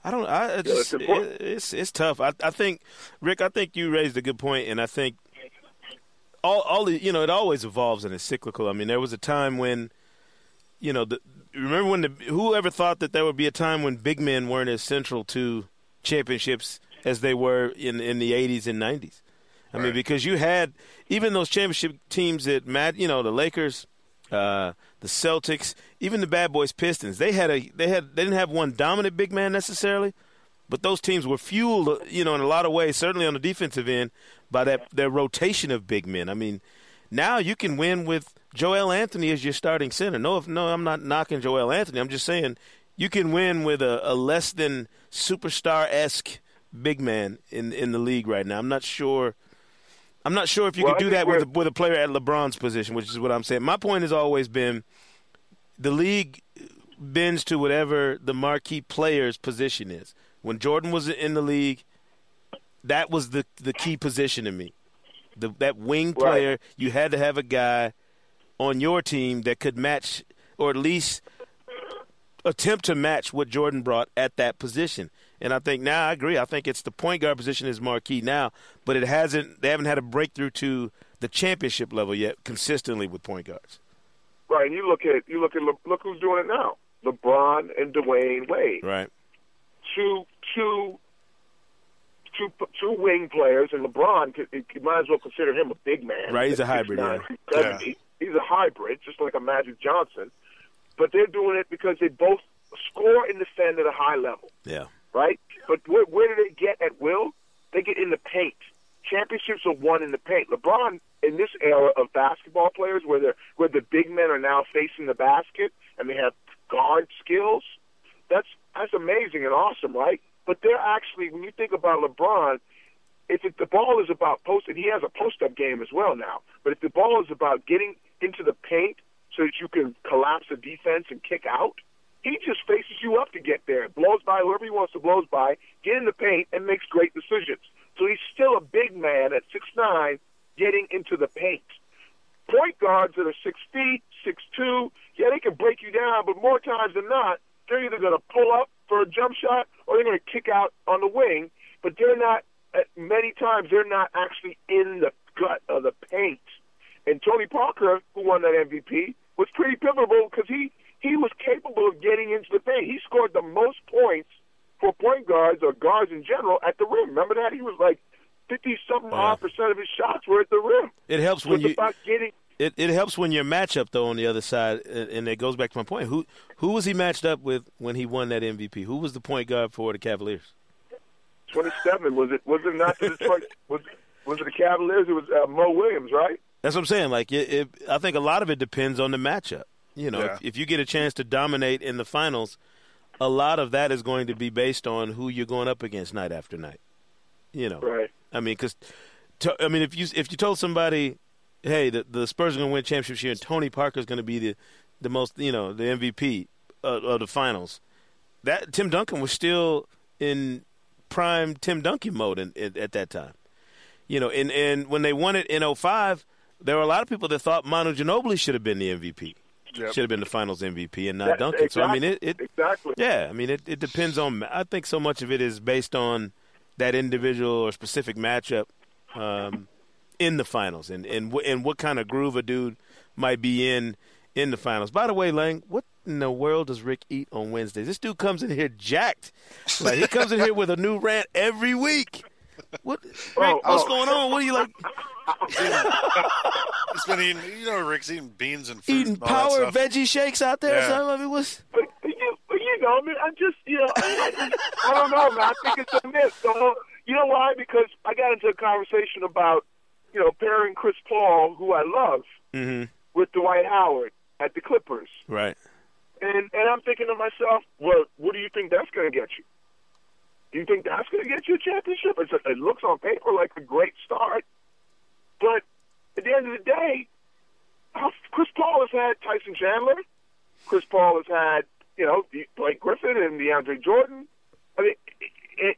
I don't. I it's, it's it- it's it's tough. I I think Rick. I think you raised a good point, and I think all all the you know it always evolves and it's cyclical. I mean, there was a time when you know the remember when the whoever thought that there would be a time when big men weren't as central to championships as they were in in the 80s and 90s. I mean, because you had even those championship teams that Matt, you know, the Lakers, uh, the Celtics, even the Bad Boys Pistons. They had a they had they didn't have one dominant big man necessarily, but those teams were fueled, you know, in a lot of ways, certainly on the defensive end, by that their rotation of big men. I mean, now you can win with Joel Anthony as your starting center. No, if, no, I'm not knocking Joel Anthony. I'm just saying you can win with a, a less than superstar esque big man in in the league right now. I'm not sure. I'm not sure if you Well, could do that with a, with a player at LeBron's position, which is what I'm saying. My point has always been the league bends to whatever the marquee player's position is. When Jordan was in the league, that was the the key position to me. The, that wing Right. player, you had to have a guy on your team that could match, or at least attempt to match what Jordan brought at that position. And I think now I agree. I think it's the point guard position is marquee now, but it hasn't. They haven't had a breakthrough to the championship level yet consistently with point guards. Right, and you look at you look at Le- look who's doing it now: LeBron and Dwyane Wade, Right. two two two two wing players, and LeBron could, you might as well consider him a big man. Right, he's a hybrid, 6'9", yeah. *laughs* 6'70". He's a hybrid, just like a Magic Johnson. But they're doing it because they both score and defend at a high level. Yeah. Right? But where, where do they get at will? They get in the paint. Championships are won in the paint. LeBron, in this era of basketball players, where the where the big men are now facing the basket and they have guard skills, that's that's amazing and awesome, right? But they're actually, when you think about LeBron, if it, the ball is about post, and he has a post-up game as well now. But if the ball is about getting into the paint so that you can collapse the defense and kick out, he just faces you up to get there, blows by whoever he wants to blows by, get in the paint, and makes great decisions. So he's still a big man at six nine, getting into the paint. Point guards that are six feet, six two, yeah, they can break you down, but more times than not, they're either going to pull up for a jump shot or they're going to kick out on the wing. But they're not. uh, Many times they're not actually in the gut of the paint. And Tony Parker, who won that MVP, was pretty pivotal because he he was capable of getting into the paint. He scored the most points for point guards or guards in general at the rim. Remember that? He was like fifty something odd percent of his shots were at the rim. It helps So when you getting it, it helps when your matchup though on the other side, and and it goes back to my point. Who who was he matched up with when he won that MVP? Who was the point guard for the Cavaliers? twenty seven. Was it was it not the Detroit *laughs* was was it the Cavaliers? It was uh, Mo Williams, right? That's what I'm saying. Like, it, it, I think a lot of it depends on the matchup. You know, Yeah. if, if you get a chance to dominate in the finals, a lot of that is going to be based on who you're going up against night after night. You know, Right. I mean, because to, I mean, if you if you told somebody, hey, the, the Spurs are going to win championships here, and Tony Parker is going to be the the most, you know, the MVP of, of the finals, that Tim Duncan was still in prime Tim Duncan mode in, in, at that time. You know, and and when they won it in 05, there were a lot of people that thought Manu Ginobili should have been the MVP. Yep. Should have been the Finals MVP and not That- Duncan. So I mean, it, it exactly. yeah, I mean, it, it depends on. I think so much of it is based on that individual or specific matchup um, in the finals, and and wh- and what kind of groove a dude might be in in the finals. By the way, Lang, what in the world does Rick eat on Wednesdays? This dude comes in here jacked. Like he comes in here with a new rant every week. What, Rick, Oh, what's oh. going on? What are you like? *laughs* He's been eating, you know, Rick's eating beans and fruit Eating and all that power stuff. veggie shakes out there? Yeah. or something? I mean, what's But you, but you know, I mean, I just, you know, I, I, just, I don't know, man. I think it's a myth. So, you know why? Because I got into a conversation about, you know, pairing Chris Paul, who I love, mm-hmm. with Dwight Howard at the Clippers, right? and and I'm thinking to myself, well, what do you think that's going to get you? Do you think that's going to get you a championship? It's a, it looks on paper like a great start, but at the end of the day, Chris Paul has had Tyson Chandler. Chris Paul has had, you know, Blake Griffin and DeAndre Jordan. I mean,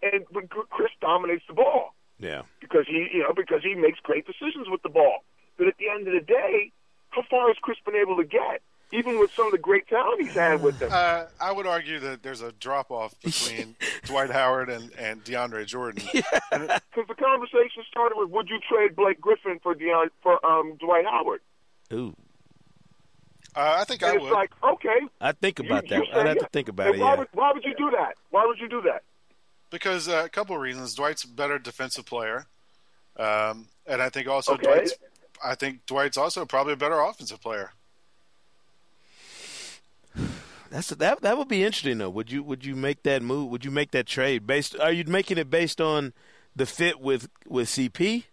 and, and Chris dominates the ball Yeah. because he, you know, because he makes great decisions with the ball. But at the end of the day, how far has Chris been able to get, even with some of the great talent he's had with them. Uh, I would argue that there's a drop off *laughs* between Dwight Howard and, and DeAndre Jordan. *laughs* Because the conversation started with, would you trade Blake Griffin for Deon, for um, Dwight Howard? Ooh. Uh, I think I it's would. like, okay, I think about you, that. you I'd have yeah. to think about And it. Why Yeah. would, why would you do that? Why would you do that? Because uh, a couple of reasons. Dwight's a better defensive player, um, and I think also Okay. Dwight's. I think Dwight's also probably a better offensive player. That's that. That would be interesting though. Would you would you make that move? Would you make that trade based? Are you making it based on the fit with with CP?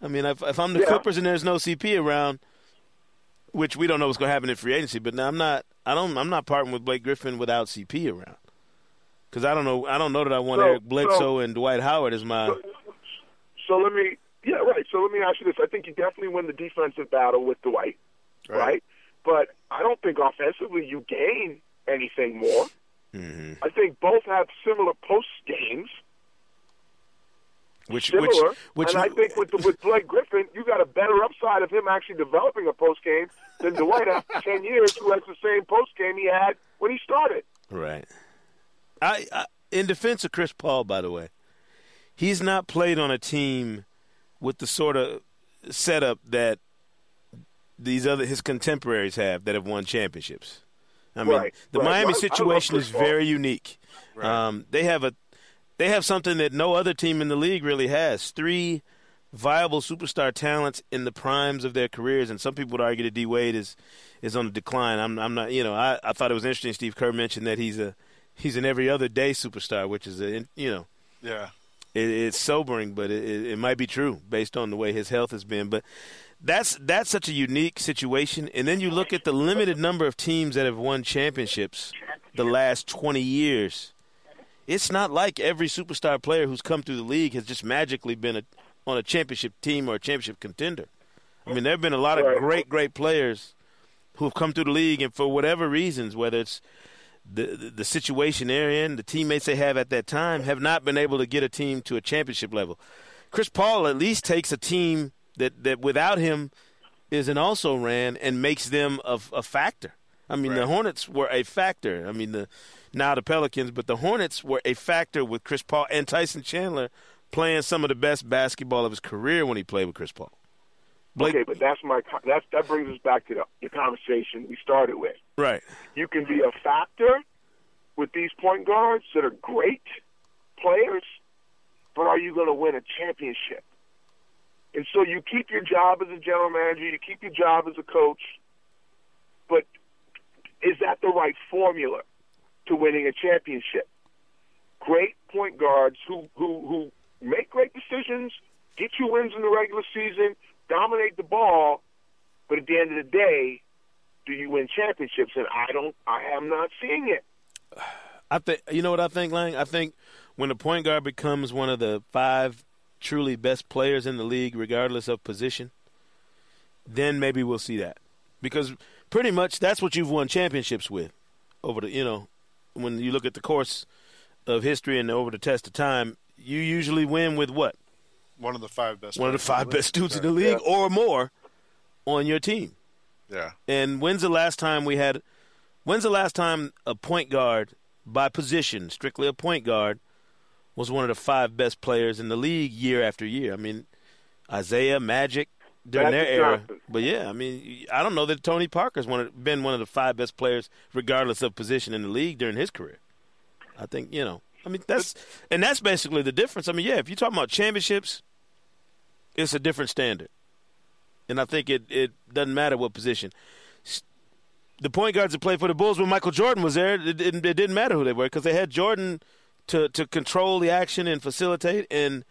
I mean, if, if I'm the Yeah. Clippers and there's no CP around, which we don't know what's going to happen in free agency, but now I'm not. I don't. I'm not parting with Blake Griffin without CP around. Because I don't know. I don't know that I want So- Eric Bledsoe so- and Dwight Howard as my. So let me, yeah, right. So let me ask you this: I think you definitely win the defensive battle with Dwight, right? But I don't think offensively you gain anything more. Mm-hmm. I think both have similar post games, Which similar. which which and I think with the, with Blake Griffin, you got a better upside of him actually developing a post game than Dwight after *laughs* ten years, who has the same post game he had when he started. Right. I, I in defense of Chris Paul, by the way, he's not played on a team with the sort of setup that these other his contemporaries have that have won championships. I mean, Right, the right. Miami Well, I- I love situation is very unique. Um, they have a they have something that no other team in the league really has. Three viable superstar talents in the primes of their careers, and some people would argue that D Wade is is on the decline. I'm I'm not. You know, I, I thought it was interesting. Steve Kerr mentioned that he's a he's an every other day superstar, which is a you know Yeah. it, it's sobering, but it, it, it might be true based on the way his health has been. But that's that's such a unique situation. And then you look at the limited number of teams that have won championships the last 20 years. It's not like every superstar player who's come through the league has just magically been a, on a championship team or a championship contender. I mean, there have been a lot of great, great players who have come through the league, and for whatever reasons, whether it's the, the the situation they're in, the teammates they have at that time, have not been able to get a team to a championship level. Chris Paul at least takes a team that, that without him is an also ran and makes them a, a factor. I mean, the Hornets were a factor. I mean, the now the Pelicans, but the Hornets were a factor with Chris Paul and Tyson Chandler playing some of the best basketball of his career when he played with Chris Paul. Blake, Okay, but that's my that's that brings us back to the, the conversation we started with. right? You can be a factor with these point guards that are great players, but are you going to win a championship? And so you keep your job as a general manager, you keep your job as a coach, but is that the right formula to winning a championship? Great point guards who who who make great decisions, get you wins in the regular season, dominate the ball, but at the end of the day, do you win championships? And I don't. I am not seeing it. *sighs* I think you know what I think, Lang. I think when the point guard becomes one of the five truly best players in the league, regardless of position, then maybe we'll see that. Because pretty much that's what you've won championships with over the, you know, when you look at the course of history and over the test of time, you usually win with what? One of the five best. One of the five best dudes in the league or more on your team. Yeah. And when's the last time we had? When's the last time a point guard by position, strictly a point guard, was one of the five best players in the league year after year? I mean, Isiah, Magic during Magic their era. Johnson. But yeah, I mean, I don't know that Tony Parker's one of, been one of the five best players, regardless of position in the league during his career. I think you know. I mean, that's and that's basically the difference. I mean, yeah, if you're talking about championships, it's a different standard, and I think it it doesn't matter what position. The point guards that played for the Bulls when Michael Jordan was there, it, it, it didn't matter who they were because they had Jordan to to control the action and facilitate and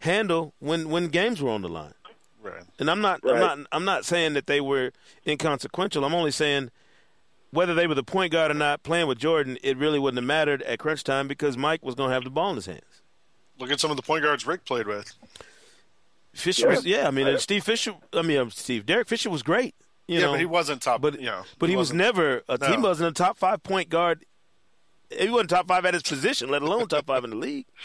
handle when when games were on the line. Right. And I'm not, I'm not, I'm not saying that they were inconsequential. I'm only saying whether they were the point guard or not, playing with Jordan, it really wouldn't have mattered at crunch time because Mike was going to have the ball in his hands. Look at some of the point guards Rick played with. Fisher Yeah. was, yeah. I mean, Steve Fisher. I mean, Steve Derek Fisher was great. You yeah, know, but he wasn't top. But you know, but he, was wasn't- never. A, He wasn't a top five point guard. He wasn't top five at his position, let alone top five in the league. *laughs*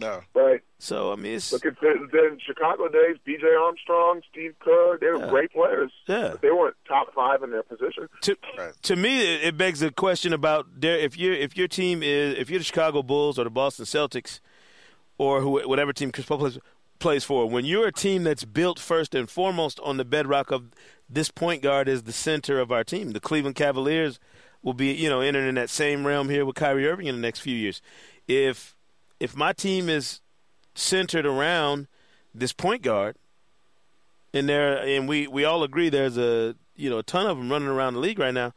No. Right. So I mean, it's Look at the, the Chicago days. B.J. Armstrong, Steve Kerr. They were Yeah. great players. Yeah. But they weren't top five in their position. to to me, it, it begs the question about there, if you if your team is if you're the Chicago Bulls or the Boston Celtics or who, whatever team Chris Paul plays, plays for, when you're a team that's built first and foremost on the bedrock of this point guard is the center of our team. The Cleveland Cavaliers will be you know entering in that same realm here with Kyrie Irving in the next few years. If if my team is centered around this point guard and there and we we all agree there's a you know a ton of them running around the league right now.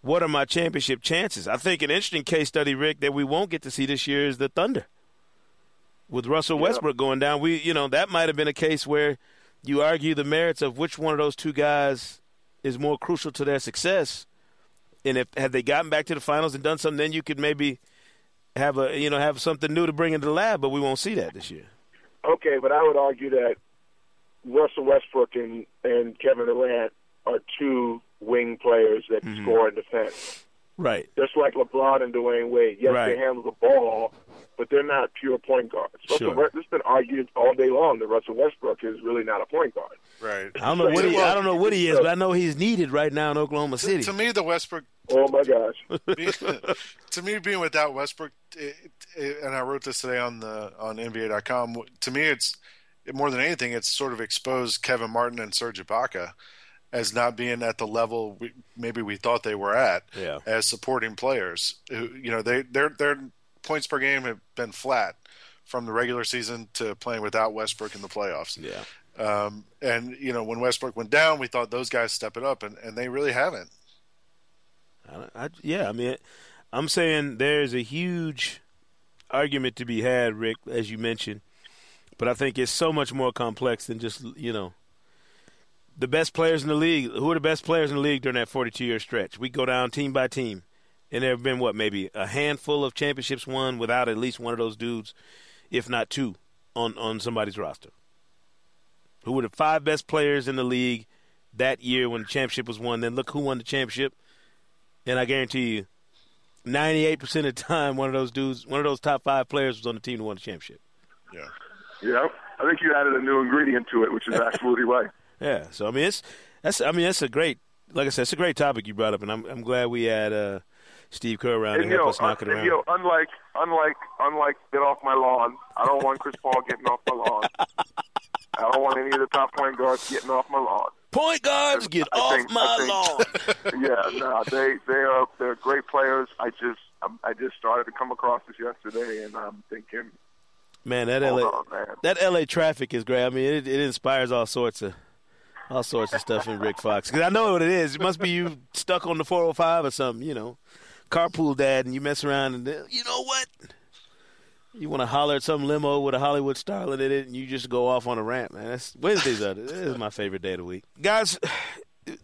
What are my championship chances? I think an interesting case study, Rick, that we won't get to see this year is the Thunder. With Russell Westbrook going down, we you know that might have been a case where you argue the merits of which one of those two guys is more crucial to their success. And if had they gotten back to the finals and done something, then you could maybe have a you know have something new to bring into the lab. But we won't see that this year. Okay, but I would argue that Russell Westbrook and, and Kevin Durant are two wing players that Mm-hmm. score and defend. Right. Just like LeBron and Dwyane Wade. Yes, Right. they handle the ball, but they're not pure point guards. Russell Sure. West- it's been argued all day long that Russell Westbrook is really not a point guard. Right. I don't know what he I don't know what he is, but I know he's needed right now in Oklahoma City. To me, the Westbrook. Oh my gosh. *laughs* *laughs* to me, being without Westbrook, it, it, and I wrote this today on the on NBA.com. To me, it's more than anything, it's sort of exposed Kevin Martin and Serge Ibaka as not being at the level we, maybe we thought they were at Yeah. as supporting players. Who you know they their their points per game have been flat from the regular season to playing without Westbrook in the playoffs. Yeah. Um, and you know when Westbrook went down, we thought those guys step it up, and, and they really haven't. I, I, yeah, I mean, I'm saying there's a huge argument to be had, Rick, as you mentioned, but I think it's so much more complex than just you know the best players in the league. Who are the best players in the league during that 42 year stretch? We go down team by team, and there have been what maybe a handful of championships won without at least one of those dudes, if not two, on on somebody's roster. Who were the five best players in the league that year when the championship was won? Then look who won the championship. And I guarantee you, 98% of the time, one of those dudes, one of those top five players was on the team that won the championship. Yeah. Yeah, I think you added a new ingredient to it, which is *laughs* absolutely right. Yeah. So I mean, it's that's I mean that's a great, like I said, it's a great topic you brought up, and I'm I'm glad we had uh, Steve Kerr around And, to help know, us knock it around. you know, unlike, unlike, unlike, get off my lawn. I don't want Chris Paul getting off my lawn. I don't want any of the top point guards getting off my lawn. Point guards, get I off think- my I think- yeah, no, they they are they're great players. I just I'm, I just started to come across this yesterday, and I'm thinking, man, that LA on, man. that LA traffic is great. I mean, it, it inspires all sorts of all sorts of stuff in Rick Fox. Because I know what it is. It must be you stuck on the 405 or something. You know, carpool dad, and you mess around, and then, you know what? You want to holler at some limo with a Hollywood starlet in it, and you just go off on a rant, man. That's Wednesdays are this is my favorite day of the week, guys.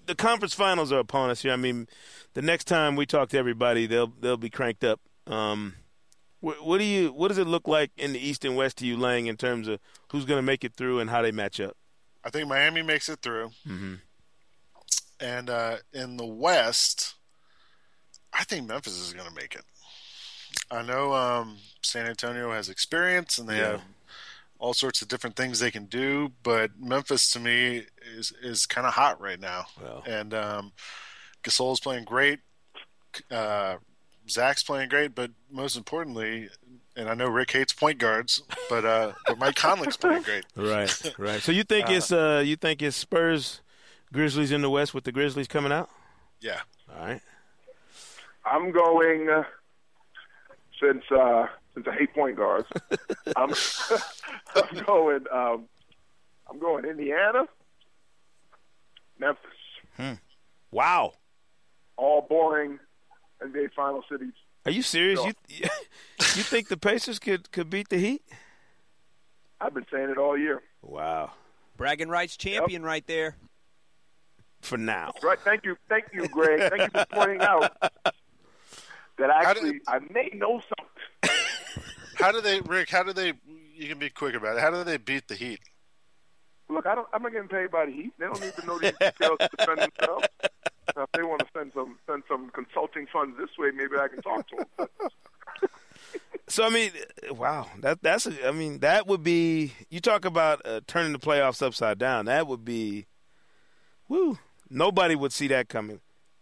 The conference finals are upon us here. I mean, the next time we talk to everybody, they'll they'll be cranked up. Um, What, what do you? What does it look like in the East and West to you, Lang, in terms of who's going to make it through and how they match up? I think Miami makes it through. Mm-hmm. And uh, in the West, I think Memphis is going to make it. I know um, San Antonio has experience and they Yeah. have all sorts of different things they can do, but Memphis to me is is kind of hot right now. And um, Gasol's playing great. Uh, Zach's playing great, but most importantly, and I know Rick hates point guards, but uh, but Mike Conley's playing *laughs* great. Right, *laughs* right. So you think it's uh you think it's Spurs, Grizzlies in the West with the Grizzlies coming out? Yeah. All right. I'm going uh, since uh, since I hate point guards. *laughs* I'm I'm going um, I'm going Indiana, Memphis, Hmm. Wow. all boring NBA final cities. Are you serious? No. You *laughs* you think the Pacers could could beat the Heat? I've been saying it all year. Wow. Bragging rights champion right there. For now. Right. Thank you. Thank you, Greg. Thank you for pointing out that actually I may know something. *laughs* How do they, Rick? How do they? You can be quick about it. How do they beat the Heat? Look, I don't. I'm not getting paid by the Heat. They don't need to know these details to defend themselves. If they want to send some send some consulting funds this way, maybe I can talk to them. So I mean, wow, that that's a, I mean that would be you talk about uh, turning the playoffs upside down. That would be, woo. Nobody would see that coming,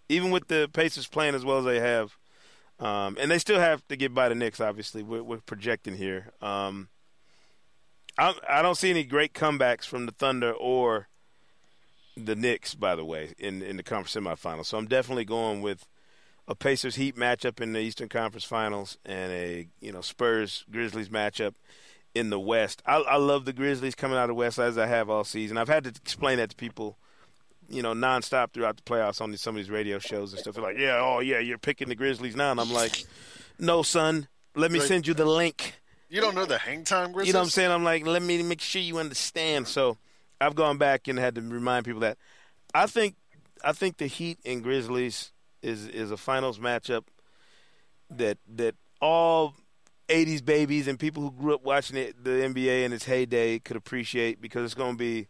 even with the Pacers playing as well as they have, um, and they still have to get by the Knicks. Obviously, we're, we're projecting here. Um, I I don't see any great comebacks from the Thunder or the Knicks. By the way, in in the conference semifinals, so I'm definitely going with a Pacers Heat matchup in the Eastern Conference Finals and a you know Spurs Grizzlies matchup in the West. I, I love the Grizzlies coming out of the West as I have all season. I've had to explain that to people, you know, nonstop throughout the playoffs on these, some of these radio shows and stuff. They're like, "Yeah, oh yeah, you're picking the Grizzlies now," and I'm like, "No, son, let me send you the link." You don't know the hang time Grizzlies? You know what I'm saying? I'm like, let me make sure you understand. So I've gone back and had to remind people that I think I think the Heat and Grizzlies is is a finals matchup that that all 80s babies and people who grew up watching it, the NBA in its heyday could appreciate because it's going to be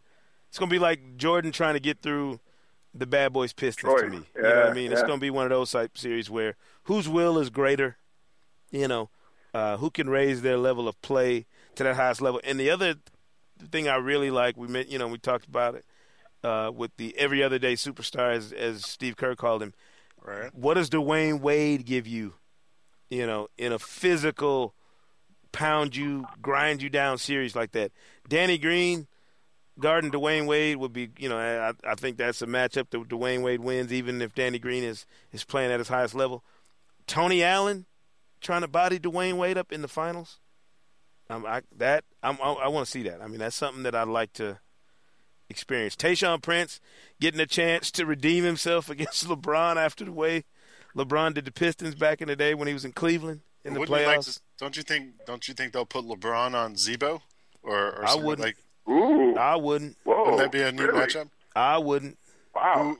it's going to be like Jordan trying to get through the Bad Boys Pistons to me. you know what I Yeah, mean? It's going to be one of those type series where whose will is greater, you know, uh, who can raise their level of play to that highest level. And the other thing I really like, we met, you know, we talked about it uh, with the every other day superstar, as, as Steve Kerr called him. Right. What does Dwyane Wade give you? You know, in a physical, pound you, grind you down series like that. Danny Green, guarding Dwyane Wade would be, you know, I, I think that's a matchup that Dwyane Wade wins, even if Danny Green is is playing at his highest level. Tony Allen trying to body Dwyane Wade up in the finals. Um, I, that I'm, I, I want to see that. I mean, that's something that I'd like to experience. Tayshaun Prince getting a chance to redeem himself *laughs* against LeBron after the way LeBron did the Pistons back in the day when he was in Cleveland in the Wouldn't you playoffs. like to, don't you think? Don't you think they'll put LeBron on Z-Bo, or, or I wouldn't. like? Ooh, I wouldn't. Whoa, Wouldn't that be a new really? matchup? I wouldn't. Wow. Who,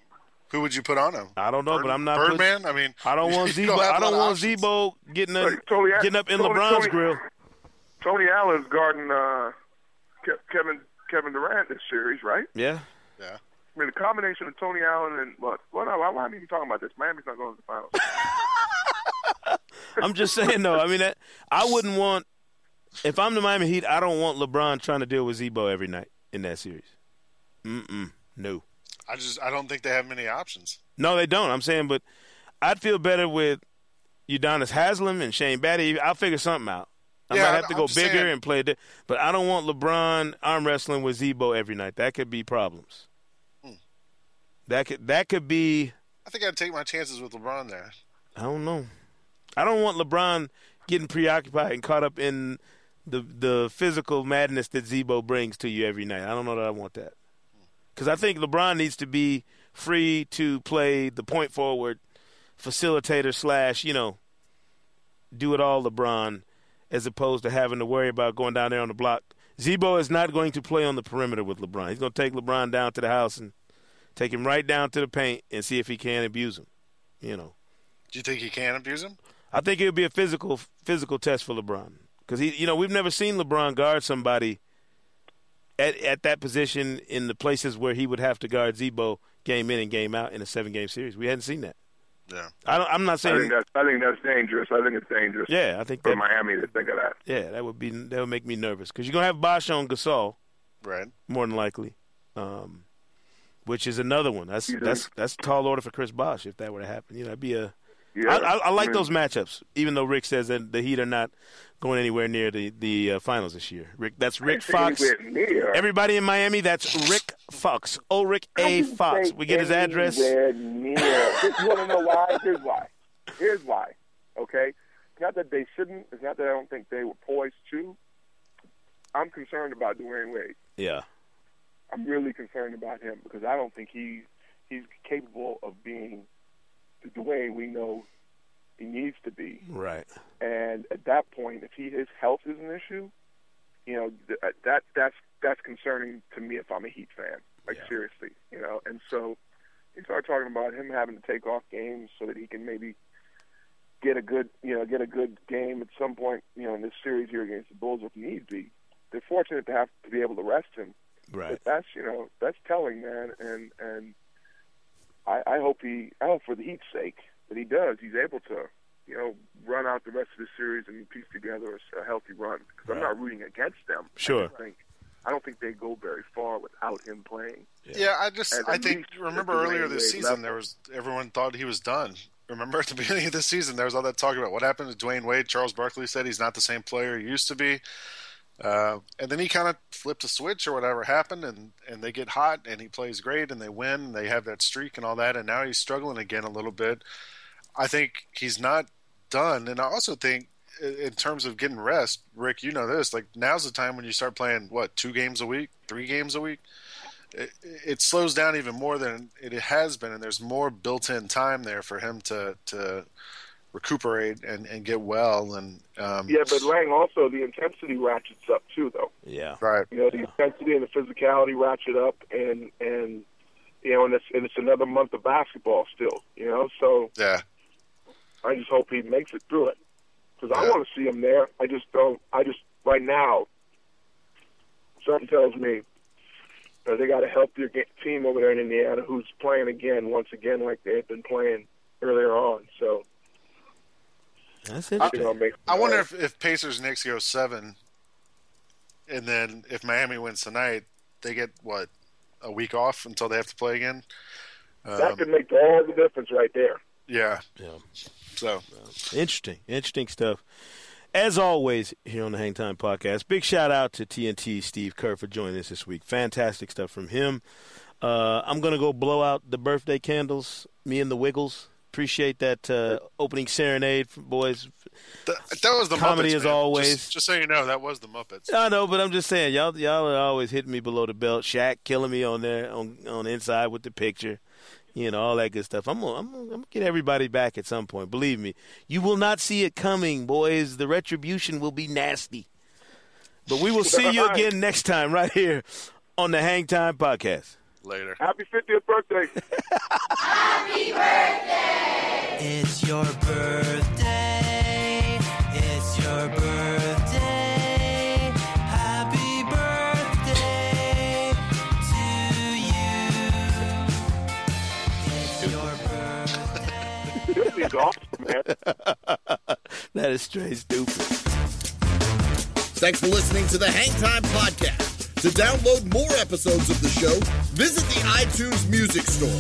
who would you put on him? I don't know, but I'm not. Birdman. I mean, I don't *laughs* want you Z-Bo. have I a don't want options. Z-Bo getting up, Like, Tony, getting up in Tony- LeBron's Tony- grill. Tony Allen's guarding uh, Ke- Kevin Kevin Durant this series, right? Yeah. Yeah. I mean, the combination of Tony Allen and what? Well, no, why, why am I even talking about this? Miami's not going to the finals. *laughs* I'm just saying though. I mean, that, I wouldn't want if I'm the Miami Heat. I don't want LeBron trying to deal with Z-Bo every night in that series. Mm-mm. No. I just I don't think they have many options. No, they don't. I'm saying, but I'd feel better with Udonis Haslem and Shane Battier. I'll figure something out. I Yeah, might have to I'm go bigger saying- and play. Di- but I don't want LeBron arm wrestling with Z-Bo every night. That could be problems. Hmm. That could that could be. I think I'd take my chances with LeBron there. I don't know. I don't want LeBron getting preoccupied and caught up in the the physical madness that Z-Bo brings to you every night. I don't know that I want that. Because I think LeBron needs to be free to play the point forward, facilitator slash, you know, do it all LeBron, as opposed to having to worry about going down there on the block. Z-Bo is not going to play on the perimeter with LeBron. He's going to take LeBron down to the house and take him right down to the paint and see if he can abuse him. You know. Do you think he can abuse him? I think it would be a physical physical test for LeBron because he, you know, we've never seen LeBron guard somebody at at that position in the places where he would have to guard Z-Bo game in and game out in a seven game series. We hadn't seen that. Yeah, I don't, I'm not I saying. think that's I think that's dangerous. I think it's dangerous. Yeah, I think for that- Miami to think of that. Yeah, that would be that would make me nervous because you're gonna have Bosh on Gasol, right? More than likely, um, which is another one. That's that's that's a tall order for Chris Bosh if that were to happen. You know, that'd be a. Yeah, I, I, I like I mean- those matchups, even though Rick says that the Heat are not going anywhere near the the uh, finals this year. Rick, that's Rick Fox. Everybody in Miami, that's Rick Fox. Oh, Rick A. Fox. We get his address. Near. *laughs* you want to know why? Here's why. Here's why. Okay, it's not that they shouldn't. It's not that I don't think they were poised to. I'm concerned about Dwyane Wade. Yeah. I'm really concerned about him because I don't think he's he's capable of being the way we know he needs to be. Right. And at that point, if he his health is an issue, you know th- uh, that that's that's concerning to me if I'm a Heat fan. Like seriously, you know. And so you start talking about him having to take off games so that he can maybe get a good you know get a good game at some point you know in this series here against the Bulls if need be. They're fortunate to have to be able to rest him. Right. But that's you know that's telling, man. And and I, I hope he I hope for the Heat's sake that he does. He's able to you know run out the rest of the series and piece together a, a healthy run. Because I'm not rooting against them. Sure. I think I don't think they go very far without him playing. Yeah, I just At I think remember earlier this season there was everyone thought he was done. Remember *laughs* at the beginning of the season there was all that talk about what happened to Dwyane Wade. Charles Barkley said he's not the same player he used to be. Uh, and then he kind of flipped a switch or whatever happened, and, and they get hot, and he plays great, and they win, and they have that streak and all that, and now he's struggling again a little bit. I think he's not done, and I also think in terms of getting rest, Rick, you know this. Like now's the time when you start playing what two games a week, three games a week. It, it slows down even more than it has been, and there's more built-in time there for him to to recuperate and, and get well. And um, Yeah, but Lang also the intensity ratchets up too, though. Yeah. right. You know, the intensity and the physicality ratchet up, and and you know, and it's and it's another month of basketball still. You know, so Yeah. I just hope he makes it through it because I want to see him there. I just don't. I just right now, something tells me that they got a healthier ga- team over there in Indiana who's playing again, once again, like they had been playing earlier on. So That's you know, make, I wonder if, if Pacers Knicks go seven, and then if Miami wins tonight, they get what a week off until they have to play again. that Um, could make all the difference right there. yeah, Yeah. So Interesting, interesting stuff. As always, here on the Hang Time Podcast, big shout out to TNT Steve Kerr for joining us this week. Fantastic stuff from him. Uh, I'm gonna go blow out the birthday candles. Me and the Wiggles. Appreciate that uh, opening serenade, boys. that, that was the Comedy Muppets, as man. always. Just, just so you know, that was the Muppets. I know, but I'm just saying, y'all y'all are always hitting me below the belt. Shaq killing me on there on on the inside with the picture, you know, all that good stuff. I'm gonna, I'm gonna, I'm gonna get everybody back at some point. Believe me, you will not see it coming, boys. The retribution will be nasty. But we will see you *laughs* again next time, right here on the Hang Time Podcast. Later. Happy 50th birthday. Happy birthday. It's your birthday. It's your birthday. Happy birthday to you. It's your birthday. this is awesome, man. *laughs* that is straight stupid. Thanks for listening to the Hang Time Podcast. To download more episodes of the show, visit the iTunes Music Store.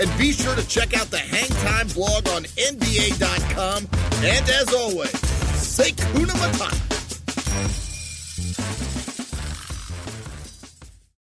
And be sure to check out the Hang Time blog on NBA.com. And as always, say Kuna Matata.